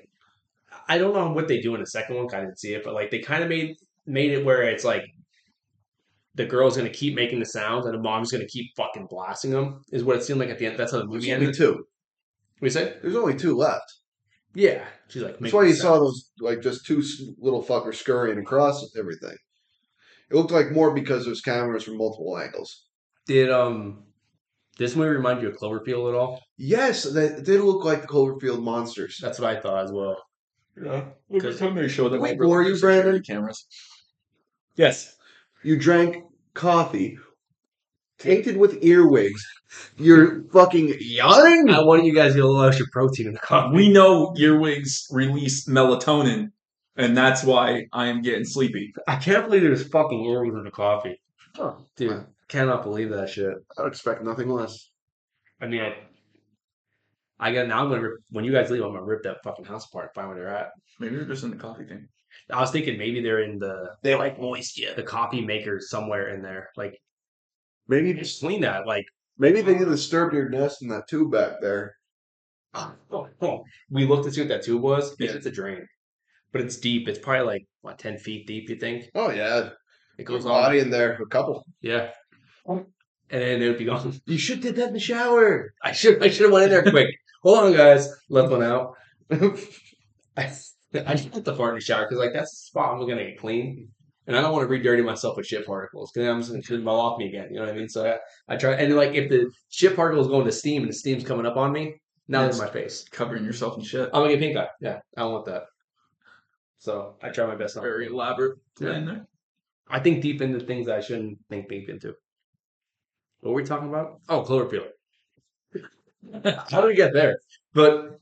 I don't know what they do in the second one, kind didn't see it, but like they kind of made made it where it's like the girl's gonna keep making the sounds and the mom's gonna keep fucking blasting them. Is what it seemed like at the end. That's how the There's movie only ended. two. What do you say? There's only two left. Yeah, she's like. That's why you the saw those like just two little fuckers scurrying across everything. It looked like more because there's cameras from multiple angles. Did um this movie remind you of Cloverfield at all? Yes, they did look like the Cloverfield monsters. That's what I thought as well. Yeah. Every time they show them, Wait, over, were you, Brandon? Cameras. Yes. You drank coffee tainted with earwigs. You're fucking yawning. I wanted you guys to get a little extra protein in the coffee. We know earwigs release melatonin, and that's why I am getting sleepy. I can't believe there's fucking earwigs in the coffee. Dude, cannot believe that shit. I would expect nothing less. I mean, I, I got now. I'm gonna rip, when you guys leave, I'm gonna rip that fucking house apart, find where they're at. Maybe they're just in the coffee thing. I was thinking maybe they're in the They like moisture. the coffee maker somewhere in there. Like, Maybe just clean that. Like, maybe they disturbed your nest in that tube back there. oh, oh. we looked to see what that tube was. Yeah. It's a drain, but it's deep. It's probably like what ten feet deep. You think Oh yeah, it goes on? body in there. A couple. Yeah. And then it would be gone. You should did that in the shower. I should I should have went in there quick. Hold on, guys. Left one out. I, I just put the fart in the shower because like that's the spot I'm gonna get clean, and I don't want to re-dirty myself with shit particles because I'm just gonna smell off me again. You know what I mean? So I, I try and like if the shit particles going to steam and the steam's coming up on me, now they're in my face. Covering yourself in shit. I'm gonna get pink eye. Yeah, I don't want that. So I try my best not. Very elaborate plan there. I think deep into things I shouldn't think deep into. What were we talking about? Oh, Cloverfield. How did we get there? But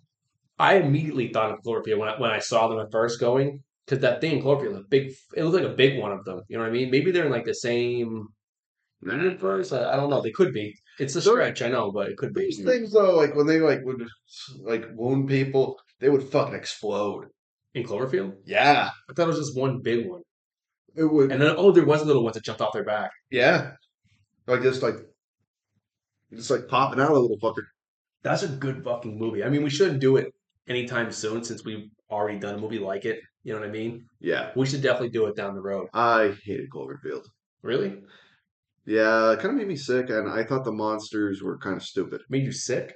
I immediately thought of Cloverfield when I, when I saw them at first going because that thing in Cloverfield, a big, it looked like a big one of them. You know what I mean? Maybe they're in like the same universe. I, I don't know. They could be. It's a stretch, I know, but it could be. These things though, like when they like would like wound people, they would fucking explode. In Cloverfield, Yeah, I thought it was just one big one. It would, And then oh, there was little ones that jumped off their back. yeah. Like just like, just like popping out a little fucker. That's a good fucking movie. I mean, we shouldn't do it anytime soon since we've already done a movie like it. You know what I mean? Yeah, We should definitely do it down the road. I hated Cloverfield. Really? Yeah, it kind of made me sick, and I thought the monsters were kind of stupid. Made you sick?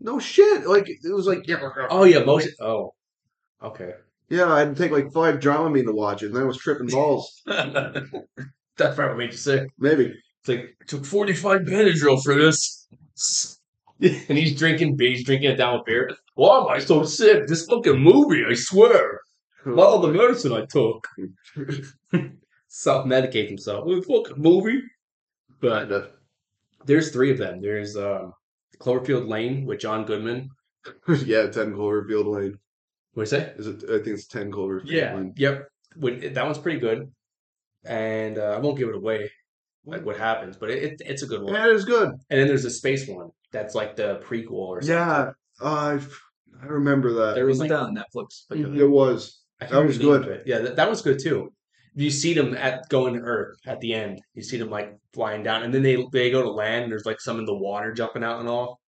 No shit. Like it was like, Oh yeah, motion. Oh, okay. yeah, I had to take like five Dramamine to watch it, and then I was tripping balls. That's probably what made you sick. Maybe. It's like took forty five Benadryl for this. and he's drinking beer. He's drinking it down with beer. Why am I so sick? This fucking movie, I swear. Not all the medicine I took. Self medicate himself. Well, fucking movie. But Kind of. there's three of them. There's um, Cloverfield Lane with John Goodman. yeah, ten Cloverfield Lane. What do you say? It? I think it's ten Cloverfield Yeah. Lane. Yep. When- That one's pretty good. And uh, I won't give it away, like what happens, but it, it, it's a good one. Yeah, it was good. And then there's a space one that's like the prequel or something. Yeah, I I remember that. There was like that on Netflix? Like, Mhm. it was. That was good. name of it. Yeah, that, that was good too. You see them at going to Earth at the end. You see them like flying down, and then they they go to land. And there's like some in the water jumping out and all.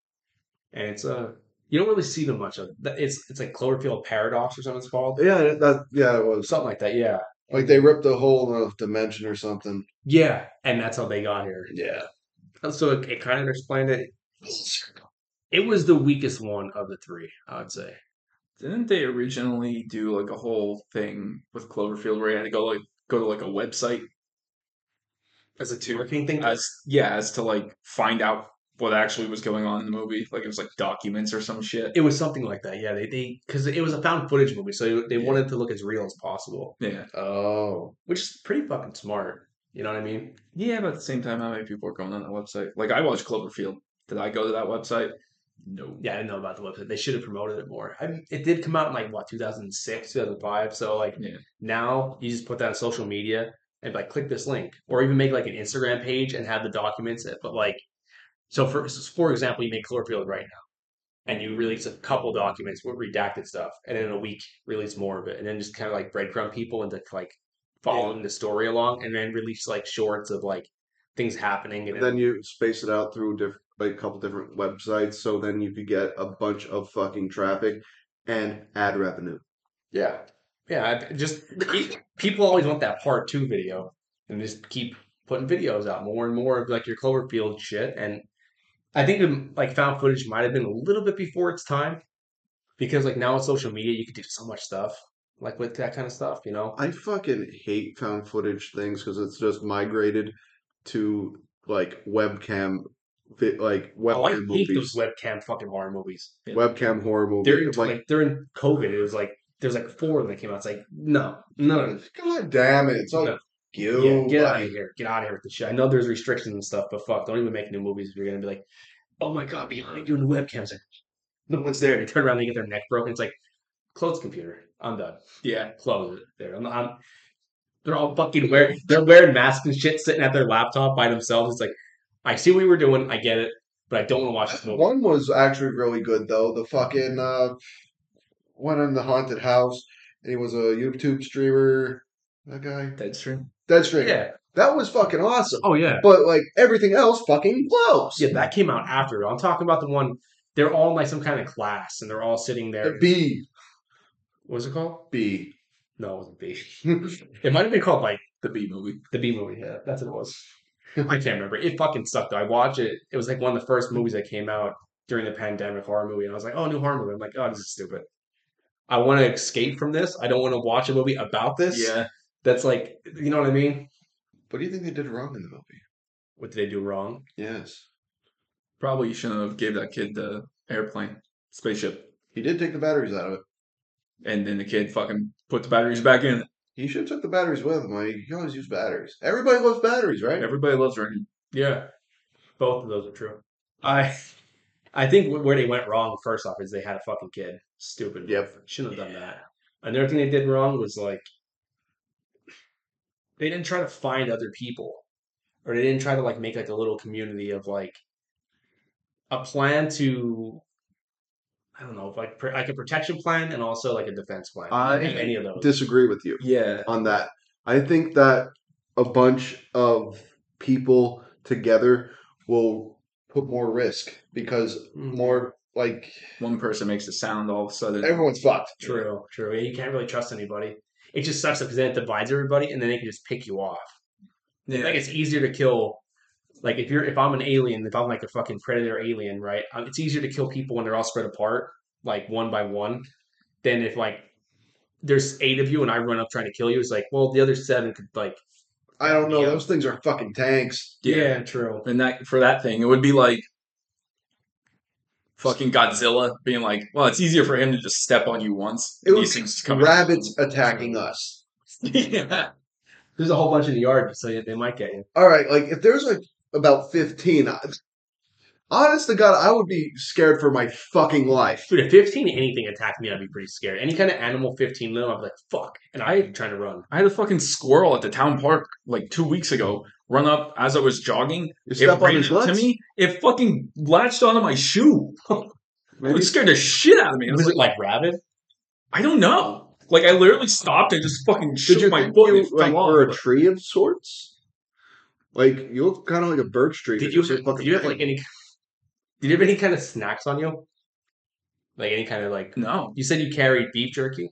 And it's uh, you don't really see them much of. It. It's it's like Cloverfield Paradox or something it's called. Yeah, that yeah, it was. Something like that. Yeah. Like they ripped a hole in a dimension or something. Yeah, and that's how they got here. Yeah. So it, it kind of explained it. It was the weakest one of the three, I would say. Didn't they originally do like a whole thing with Cloverfield where you had to go like go to like a website as a tour? Working thing. As yeah, as to like find out what actually was going on in the movie. Like it was like documents or some shit. It was something like that. Yeah, they they because it was a found footage movie, so they wanted to look as real as possible. Yeah. Oh, which is pretty fucking smart. You know what I mean? Yeah, but at the same time, how many people are going on that website? Like I watched Cloverfield. Did I go to that website? No. Yeah, I didn't know about the website. They should have promoted it more. I mean, it did come out in like what 2006, 2005. So like Yeah. now you just put that on social media and like click this link, or even make like an Instagram page and have the documents. But like, so for for example, you make Cloverfield right now, and you release a couple documents with redacted stuff, and in a week release more of it, and then just kind of like breadcrumb people into like following the story along, and then release like shorts of like things happening, and Then you space it out through different, like a couple different websites, so then you could get a bunch of fucking traffic and ad revenue. Yeah, yeah. I- Just people always want that part two video, and just keep putting videos out more and more of like your Cloverfield shit. And I think um, like found footage might have been a little bit before its time, because like now with social media, you can do so much stuff like with that kind of stuff. You know? I fucking hate found footage things because it's just migrated to like webcam, vi- like Oh, I webcam hate movies, those webcam fucking horror movies. webcam horror movies. During like, like during COVID, it was like there's like four of them that came out. It's like no, no, God damn it! It's all No. you. Yeah, get out of here. Get out of here with the shit. I know there's restrictions and stuff, but fuck, don't even make new movies if you're gonna be like, oh my god, behind you in the webcams. Like, no one's there. They turn around, they get their neck broken. It's like, close the computer. I'm done. Yeah. Close it. There. I'm, I'm, they're all fucking wearing. They're wearing masks and shit, sitting at their laptop by themselves. It's like, I see what we were doing. I get it, but I don't want to watch this movie. One was actually really good though. The fucking uh, went in the haunted house, and he was a YouTube streamer. That guy, Deadstream. Deadstream. Yeah. that was fucking awesome. Oh yeah. But like everything else, fucking blows. Yeah, that came out after. I'm talking about the one. They're all in like some kind of class, and they're all sitting there. B What was it called? B. No, it wasn't B. It might have been called like The B movie. the B movie. Yeah, that's what it was. I can't remember. It fucking sucked. though. I watched it. It was like one of the first movies that came out during the pandemic horror movie, and I was like, "Oh, new horror movie." I'm like, "Oh, this is stupid." I want to escape from this. I don't want to watch a movie about this. Yeah. that's like, you know what I mean? What do you think they did wrong in the movie? What did they do wrong? Yes, Probably you shouldn't have gave that kid the airplane, spaceship, he did take the batteries out of it. and then the kid fucking put the batteries back in. He should have took the batteries with him. Like, you always use batteries. Everybody loves batteries, right? Everybody loves Rain. Yeah, both of those are true. I, I think where they went wrong first off is they had a fucking kid. Stupid. Yep. Shouldn't have done that. Another thing they did wrong was like they didn't try to find other people, or they didn't try to like make like a little community of like a plan to. I don't know, like like a protection plan and also like a defense plan. I If any of those. Disagree with you Yeah. on that. I think that a bunch of people together will put more risk because Mm. more like One person makes a sound, all of a sudden. everyone's fucked. True, true. Yeah, you can't really trust anybody. It just sucks because then it divides everybody, and then they can just pick you off. I Yeah. think it's easier to kill. Like if you're if I'm an alien, if I'm like a fucking predator alien, right? um, It's easier to kill people when they're all spread apart, like one by one, than if like there's eight of you and I run up trying to kill you. It's like, well, the other seven could like. I don't know. Yeah. Those things are fucking tanks. Yeah. true. And that for that thing, it would be like fucking Godzilla being like, well, it's easier for him to just step on you once. It was things come rabbits attacking us. yeah. There's a whole bunch in the yard, so they might get you. All right, like if there's like about fifteen, I- honest to God, I would be scared for my fucking life. Dude, if 15 anything attacked me, I'd be pretty scared. Any kind of animal 15 though, I'd be like, fuck. And I'd be mm. trying to run. I had a fucking squirrel at the town park like two weeks ago run up as I was jogging. You It step on ran his to me. It fucking latched onto my shoe. Maybe It scared the shit out of me. I was Was like, it like rabid? I don't know. Like I literally stopped and just fucking shook Did you my think foot you like fell were a tree of sorts? Like you look kind of like a birch tree. Did you, did you have big. like any. Did you have any kind of snacks on you? Like any kind of like. No, You said you carried beef jerky?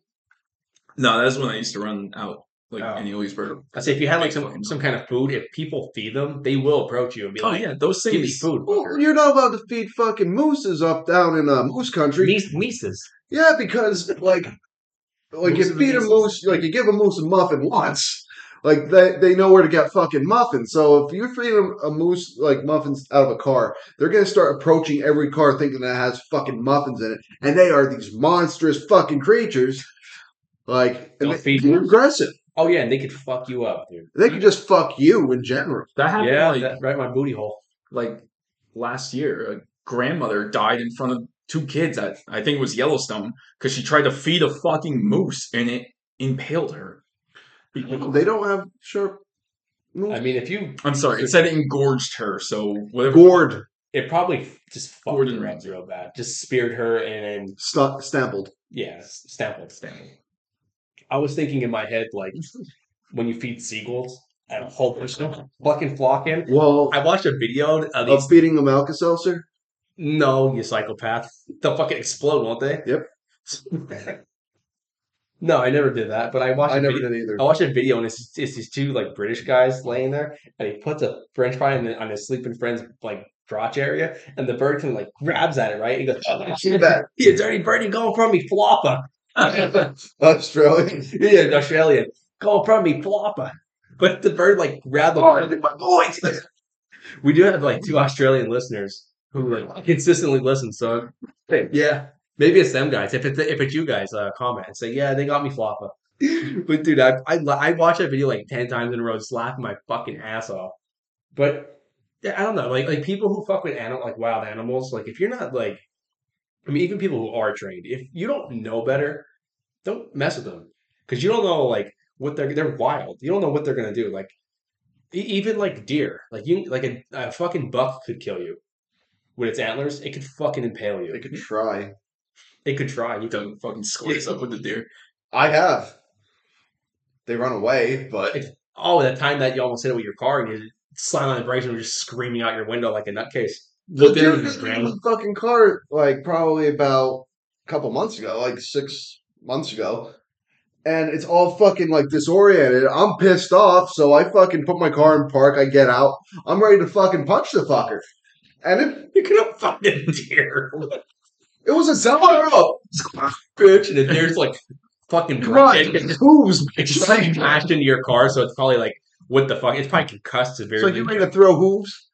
no, that's when I used to run out like Oh. in Elysburg. I say if you had like some, some kind of food, if people feed them, they will approach you and be Oh like, "Oh yeah, those things." give me things. food. Well, you're not allowed to feed fucking mooses up down in uh, moose country. Mees- Mises. Yeah, because like, like Moose you feed a moose, like you give a moose a muffin once, like they they know where to get fucking muffins. So if you're feeding a moose like muffins out of a car, they're gonna start approaching every car thinking that it has fucking muffins in it, and they are these monstrous fucking creatures. Like, and Don't they, feed they're aggressive. Oh yeah, and they could fuck you up, dude. They could just fuck you in general. That happened Yeah, like that, right in my booty hole. like last year. A grandmother died in front of two kids at I think it was Yellowstone because she tried to feed a fucking moose and it impaled her. They don't have sharp. moose. I mean, if you, I'm sorry, it said it engorged her. So whatever. gourd, it probably just fucked Gordon her up Ramsay. real bad. Just speared her and, and st- stampled. yeah, stampled. Stampled. I was thinking in my head like when you feed seagulls and a whole bunch of them fucking flocking. Well, I watched a video of of feeding them Alka Seltzer. No, you psychopath. They'll fucking explode, won't they? Yep. no, I never did that. But I watched. I a never video, did either. I watched a video and it's, it's these two like British guys laying there, and he puts a French fry in the, on his sleeping friend's like crotch area, and the bird can like grabs at it, right? He goes, "Oh, See that "You dirty birdie, going from me, flopper." Australian. yeah, Australian, go from me, flopper. But the bird like grabbed the. Oh, my boys. We do have like two Australian listeners who like consistently listen. So yeah, maybe it's them guys. If it's if it's you guys, uh, comment and say yeah, they got me flopper. but dude, I I I watched that video like ten times in a row, just laughing my fucking ass off. But I don't know, like like people who fuck with animal like wild animals, like if you're not like, I mean, even people who are trained, if you don't know better, don't mess with them because you don't know like what they're they're wild. You don't know what they're gonna do. Like even like deer, like you like a, a fucking buck could kill you with its antlers. It could fucking impale you. They could try. It could try. You don't fucking squares up with the deer. I have. They run away, but Oh, that time that you almost hit it with your car and you slam on the brakes and were just screaming out your window like a nutcase. the Looked in dude and just hit me a fucking car like probably about a couple months ago, like six months ago. And it's all fucking like disoriented. I'm pissed off, so I fucking put my car in park. I get out. I'm ready to fucking punch the fucker. And it, You could have fucking deer. It was a up, bitch, and the deer's like fucking Right. breaking. Hooves. It's just like smashed into your car, so it's probably like what the fuck? It's probably concussed So severely. you ready to throw hooves?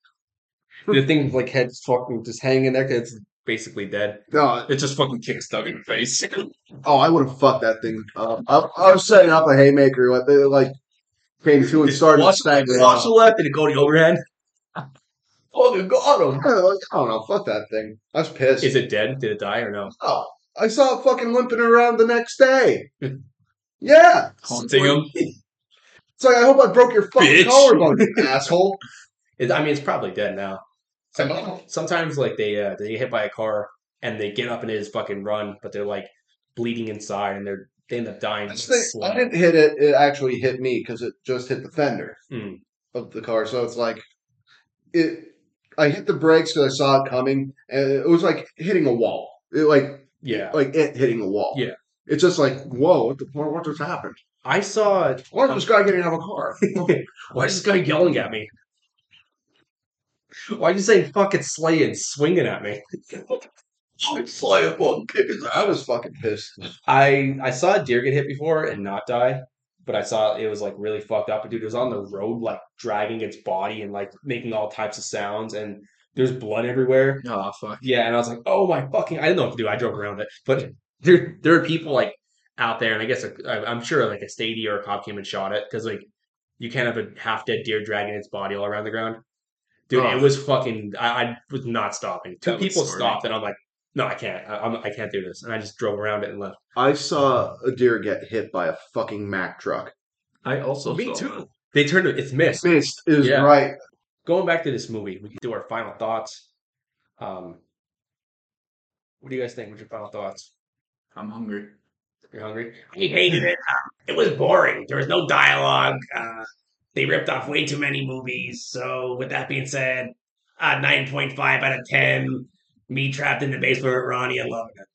the thing's like head's fucking just hanging there 'cause it's basically dead. No. It just fucking kicks Doug in the face. Oh, I would have fucked that thing up. I, I was setting up a haymaker. Like they like came to and started Watch, watch the left and go to the overhead. Oh, you got him. I don't know. Fuck that thing. I was pissed. Is it dead? Did it die or no? Oh, I saw it fucking limping around the next day. Yeah. Haunting him. It's like, I hope I broke your fucking Bitch. collarbone, you asshole. It, I mean, it's probably dead now. Some- Sometimes, like they uh, they get hit by a car and they get up and they just fucking run, but they're like bleeding inside and they're they end up dying. That's the- slug. I didn't hit it. It actually hit me because it just hit the fender Hmm. of the car. So it's like it. I hit the brakes because I saw it coming, and it was like hitting a wall. It like Yeah, like it hitting a wall. Yeah. It's just like whoa, what the what just happened? I saw. Why is this guy getting out of a car? Why is this guy yelling at me? Why are you saying fucking slay and swinging at me? I'd slay on kick his- I was fucking pissed. I I saw a deer get hit before and not die, but I saw it was like really fucked up. Dude, it was on the road, like dragging its body and like making all types of sounds, and there's blood everywhere. Oh fuck. Yeah, and I was like, oh my fucking, I didn't know what to do. I drove around it, but there there are people like out there, and I guess I- I'm sure like a stady or a cop came and shot it because like you can't have a half dead deer dragging its body all around the ground. Dude, Oh. it was fucking. I, I was not stopping. Two people stopped, and I'm like, no, I can't. I, I'm, I can't do this, and I just drove around it and left. I saw a deer get hit by a fucking Mack truck. I also Me saw too. that. They turned it. It's missed. Missed is Yeah. right. Going back to this movie, we can do our final thoughts. Um, what do you guys think? What's your final thoughts? I'm hungry. You're hungry? I hated it. Um, it was boring. There was no dialogue. Uh, they ripped off way too many movies. So, with that being said, uh, 9.5 out of 10. Me trapped in the basement with Ronnie. I love it.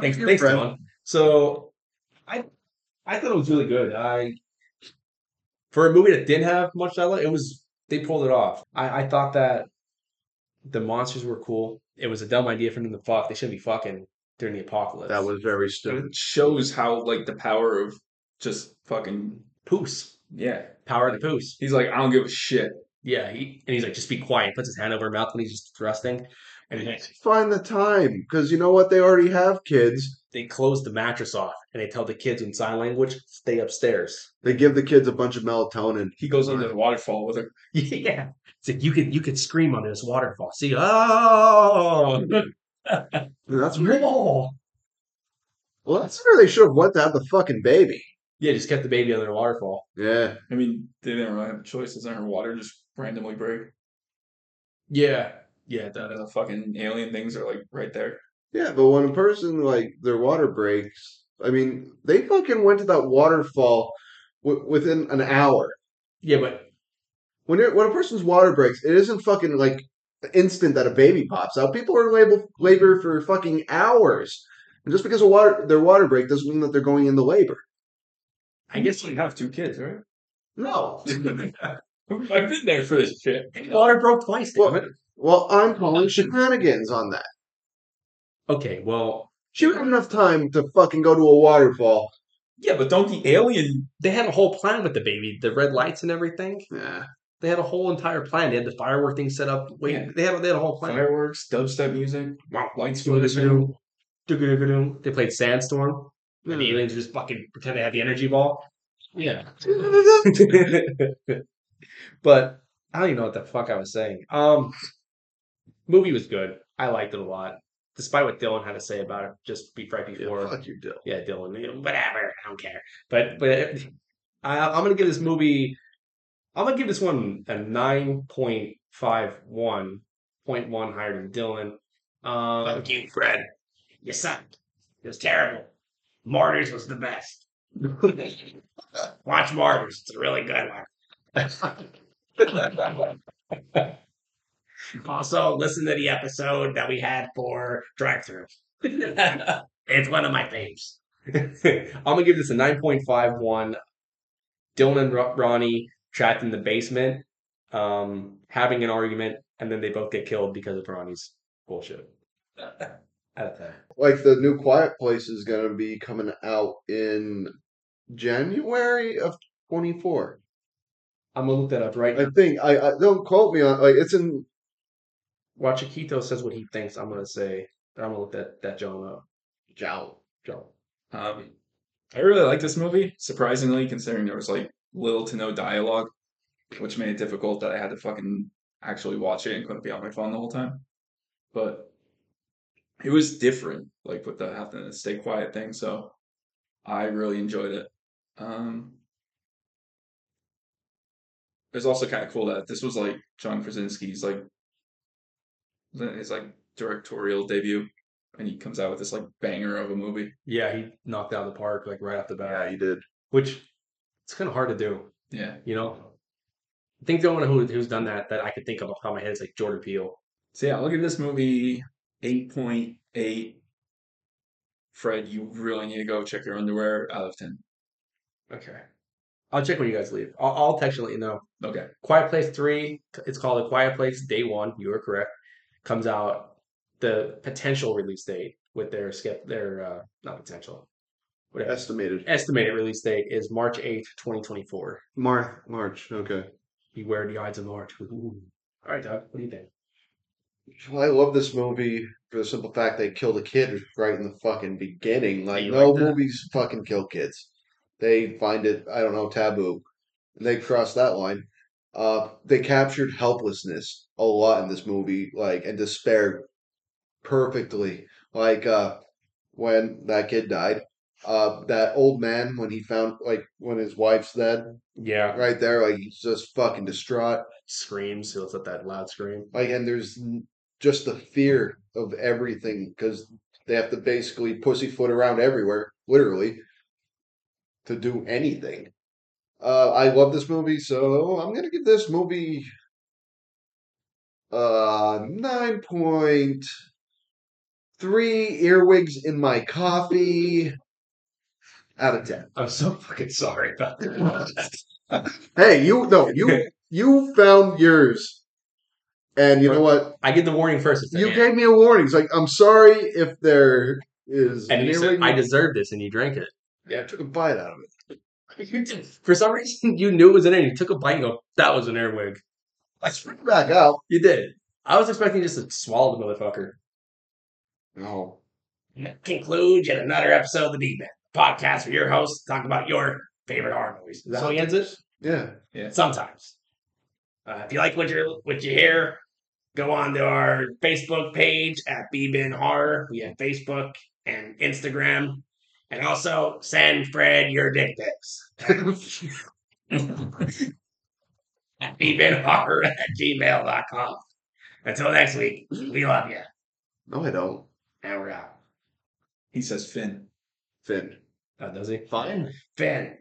Thanks, Your thanks, friend. Dylan. So, I I thought it was really good. I for a movie that didn't have much dialogue, it was they pulled it off. I, I thought that the monsters were cool. It was a dumb idea for them to fuck. They shouldn't be fucking during the apocalypse. That was very stupid. It shows how like the power of just fucking poos. yeah. Power of the poos. He's like, I don't give a shit. Yeah, he, and he's like, just be quiet. Puts his hand over her mouth when he's just thrusting, and then Find the time because you know what? They already have kids. they close the mattress off, and they tell the kids in sign language, "Stay upstairs." They give the kids a bunch of melatonin. He goes under the waterfall with her. Yeah, it's like you could you could scream under this waterfall. See, oh, That's where. no. Well, that's where they should have went to have the fucking baby. Yeah, just kept the baby under the waterfall. Yeah. I mean, they didn't really have a choice. Isn't her water just randomly break? Yeah, yeah, that, the fucking alien things are like right there. Yeah, but when a person like their water breaks, I mean, they fucking went to that waterfall w- within an hour. yeah, but When it, when a person's water breaks, it isn't fucking like the instant that a baby pops out. People are in labor labor for fucking hours, and just because of water their water break doesn't mean that they're going into labor. I guess you have two kids, right? No. I've been there for this shit. water broke twice. Damn Well, it. well, I'm calling shenanigans on that. Okay, well, She would have enough time to fucking go to a waterfall. Yeah, but don't the alien? they had a whole plan with the baby, the red lights and everything. Yeah. They had a whole entire plan. They had the firework thing set up. Wait, Yeah. they had they had a whole plan. Fireworks, dubstep music, Wow. lights Do this, flashing. do, do-do-do-do-do. They played Sandstorm. And the aliens just fucking pretend they had the energy ball. Yeah. but I don't even know what the fuck I was saying. Um, movie was good. I liked it a lot, despite what Dylan had to say about it just be right before. Fuck you, Dill. Yeah, Dylan, whatever. I don't care. But but I, I'm gonna give this movie. I'm gonna give this one a nine point five one, point one higher than Dylan. Um, Fuck you, Fred. You sucked. It was terrible. Martyrs was the best. Watch Martyrs. It's a really good one. Also, listen to the episode that we had for drive through. it's one of my faves. I'm gonna give this a 9.51. Dylan and Ro- Ronnie trapped in the basement, um, having an argument, and then they both get killed because of Ronnie's bullshit. Out of ten. Like the new Quiet Place is gonna be coming out in January of twenty four. I'm gonna look that up right I now. think I, I don't quote me on like it's in While Chiquito says what he thinks, I'm gonna say I'm gonna look that that John up. Jow. John. Um, I really like this movie, surprisingly, considering there was like little to no dialogue, which made it difficult that I had to fucking actually watch it and couldn't be on my phone the whole time. But it was different, like with the having to stay quiet thing. So I really enjoyed it. Um, it was also kind of cool that this was like John Krasinski's like his like directorial debut. and he comes out with this like banger of a movie. Yeah, he knocked out of the park like right off the bat. Yeah, he did. Which it's kind of hard to do. Yeah. You know, I think the only one who, who's done that that I could think of off the top of my head is like Jordan Peele. So yeah, I'll give this movie eight point eight. Fred, you really need to go check your underwear out of ten. Okay, I'll check when you guys leave. I'll, I'll text you and let you know. Okay. Quiet Place Three. It's called A Quiet Place Day One. You are correct. Comes out the potential release date with their skip their uh not potential. Whatever. Estimated. Estimated release date is March eighth, twenty twenty four. March. March. Okay. Beware the Ides of March. Ooh. All right, Doug. What do you think? Well, I love this movie for the simple fact they killed a kid right in the fucking beginning. Like, no like movies fucking kill kids. They find it, I don't know, taboo. And they cross that line. Uh, they captured helplessness a lot in this movie, like, and despair perfectly. Like, uh, when that kid died, uh, that old man, when he found, like, when his wife's dead, Yeah. right there, like, he's just fucking distraught. Screams. he lets out that loud scream. like and there's just the fear of everything because they have to basically pussyfoot around everywhere literally to do anything uh i love this movie so i'm gonna give this movie uh 9.3 earwigs in my coffee out of 10 I'm so fucking sorry about that. hey you no you you found yours and you know what I get the warning first. You gave me a warning. It's like, I'm sorry if there is. and you said I deserve this, and you drank it. Yeah, I took a bite out of it. For some reason, you knew it was in there. and You took a bite and go, "That was an earwig." I spit it back out. You did. I was expecting just to swallow the motherfucker. No. And that concludes yet another episode of the B Bin podcast where your hosts talk about your favorite horror movies. Is that how he ends it? Yeah. Sometimes. Uh, if you like what you what you hear, go on to our Facebook page at Bbin Horror. We have Facebook and Instagram. And also send Fred your dick pics at bbinhorror at gmail.com. Until next week, we love you. No, I don't. And we're out. He says Finn. Finn. Uh, does he? Fine. Finn.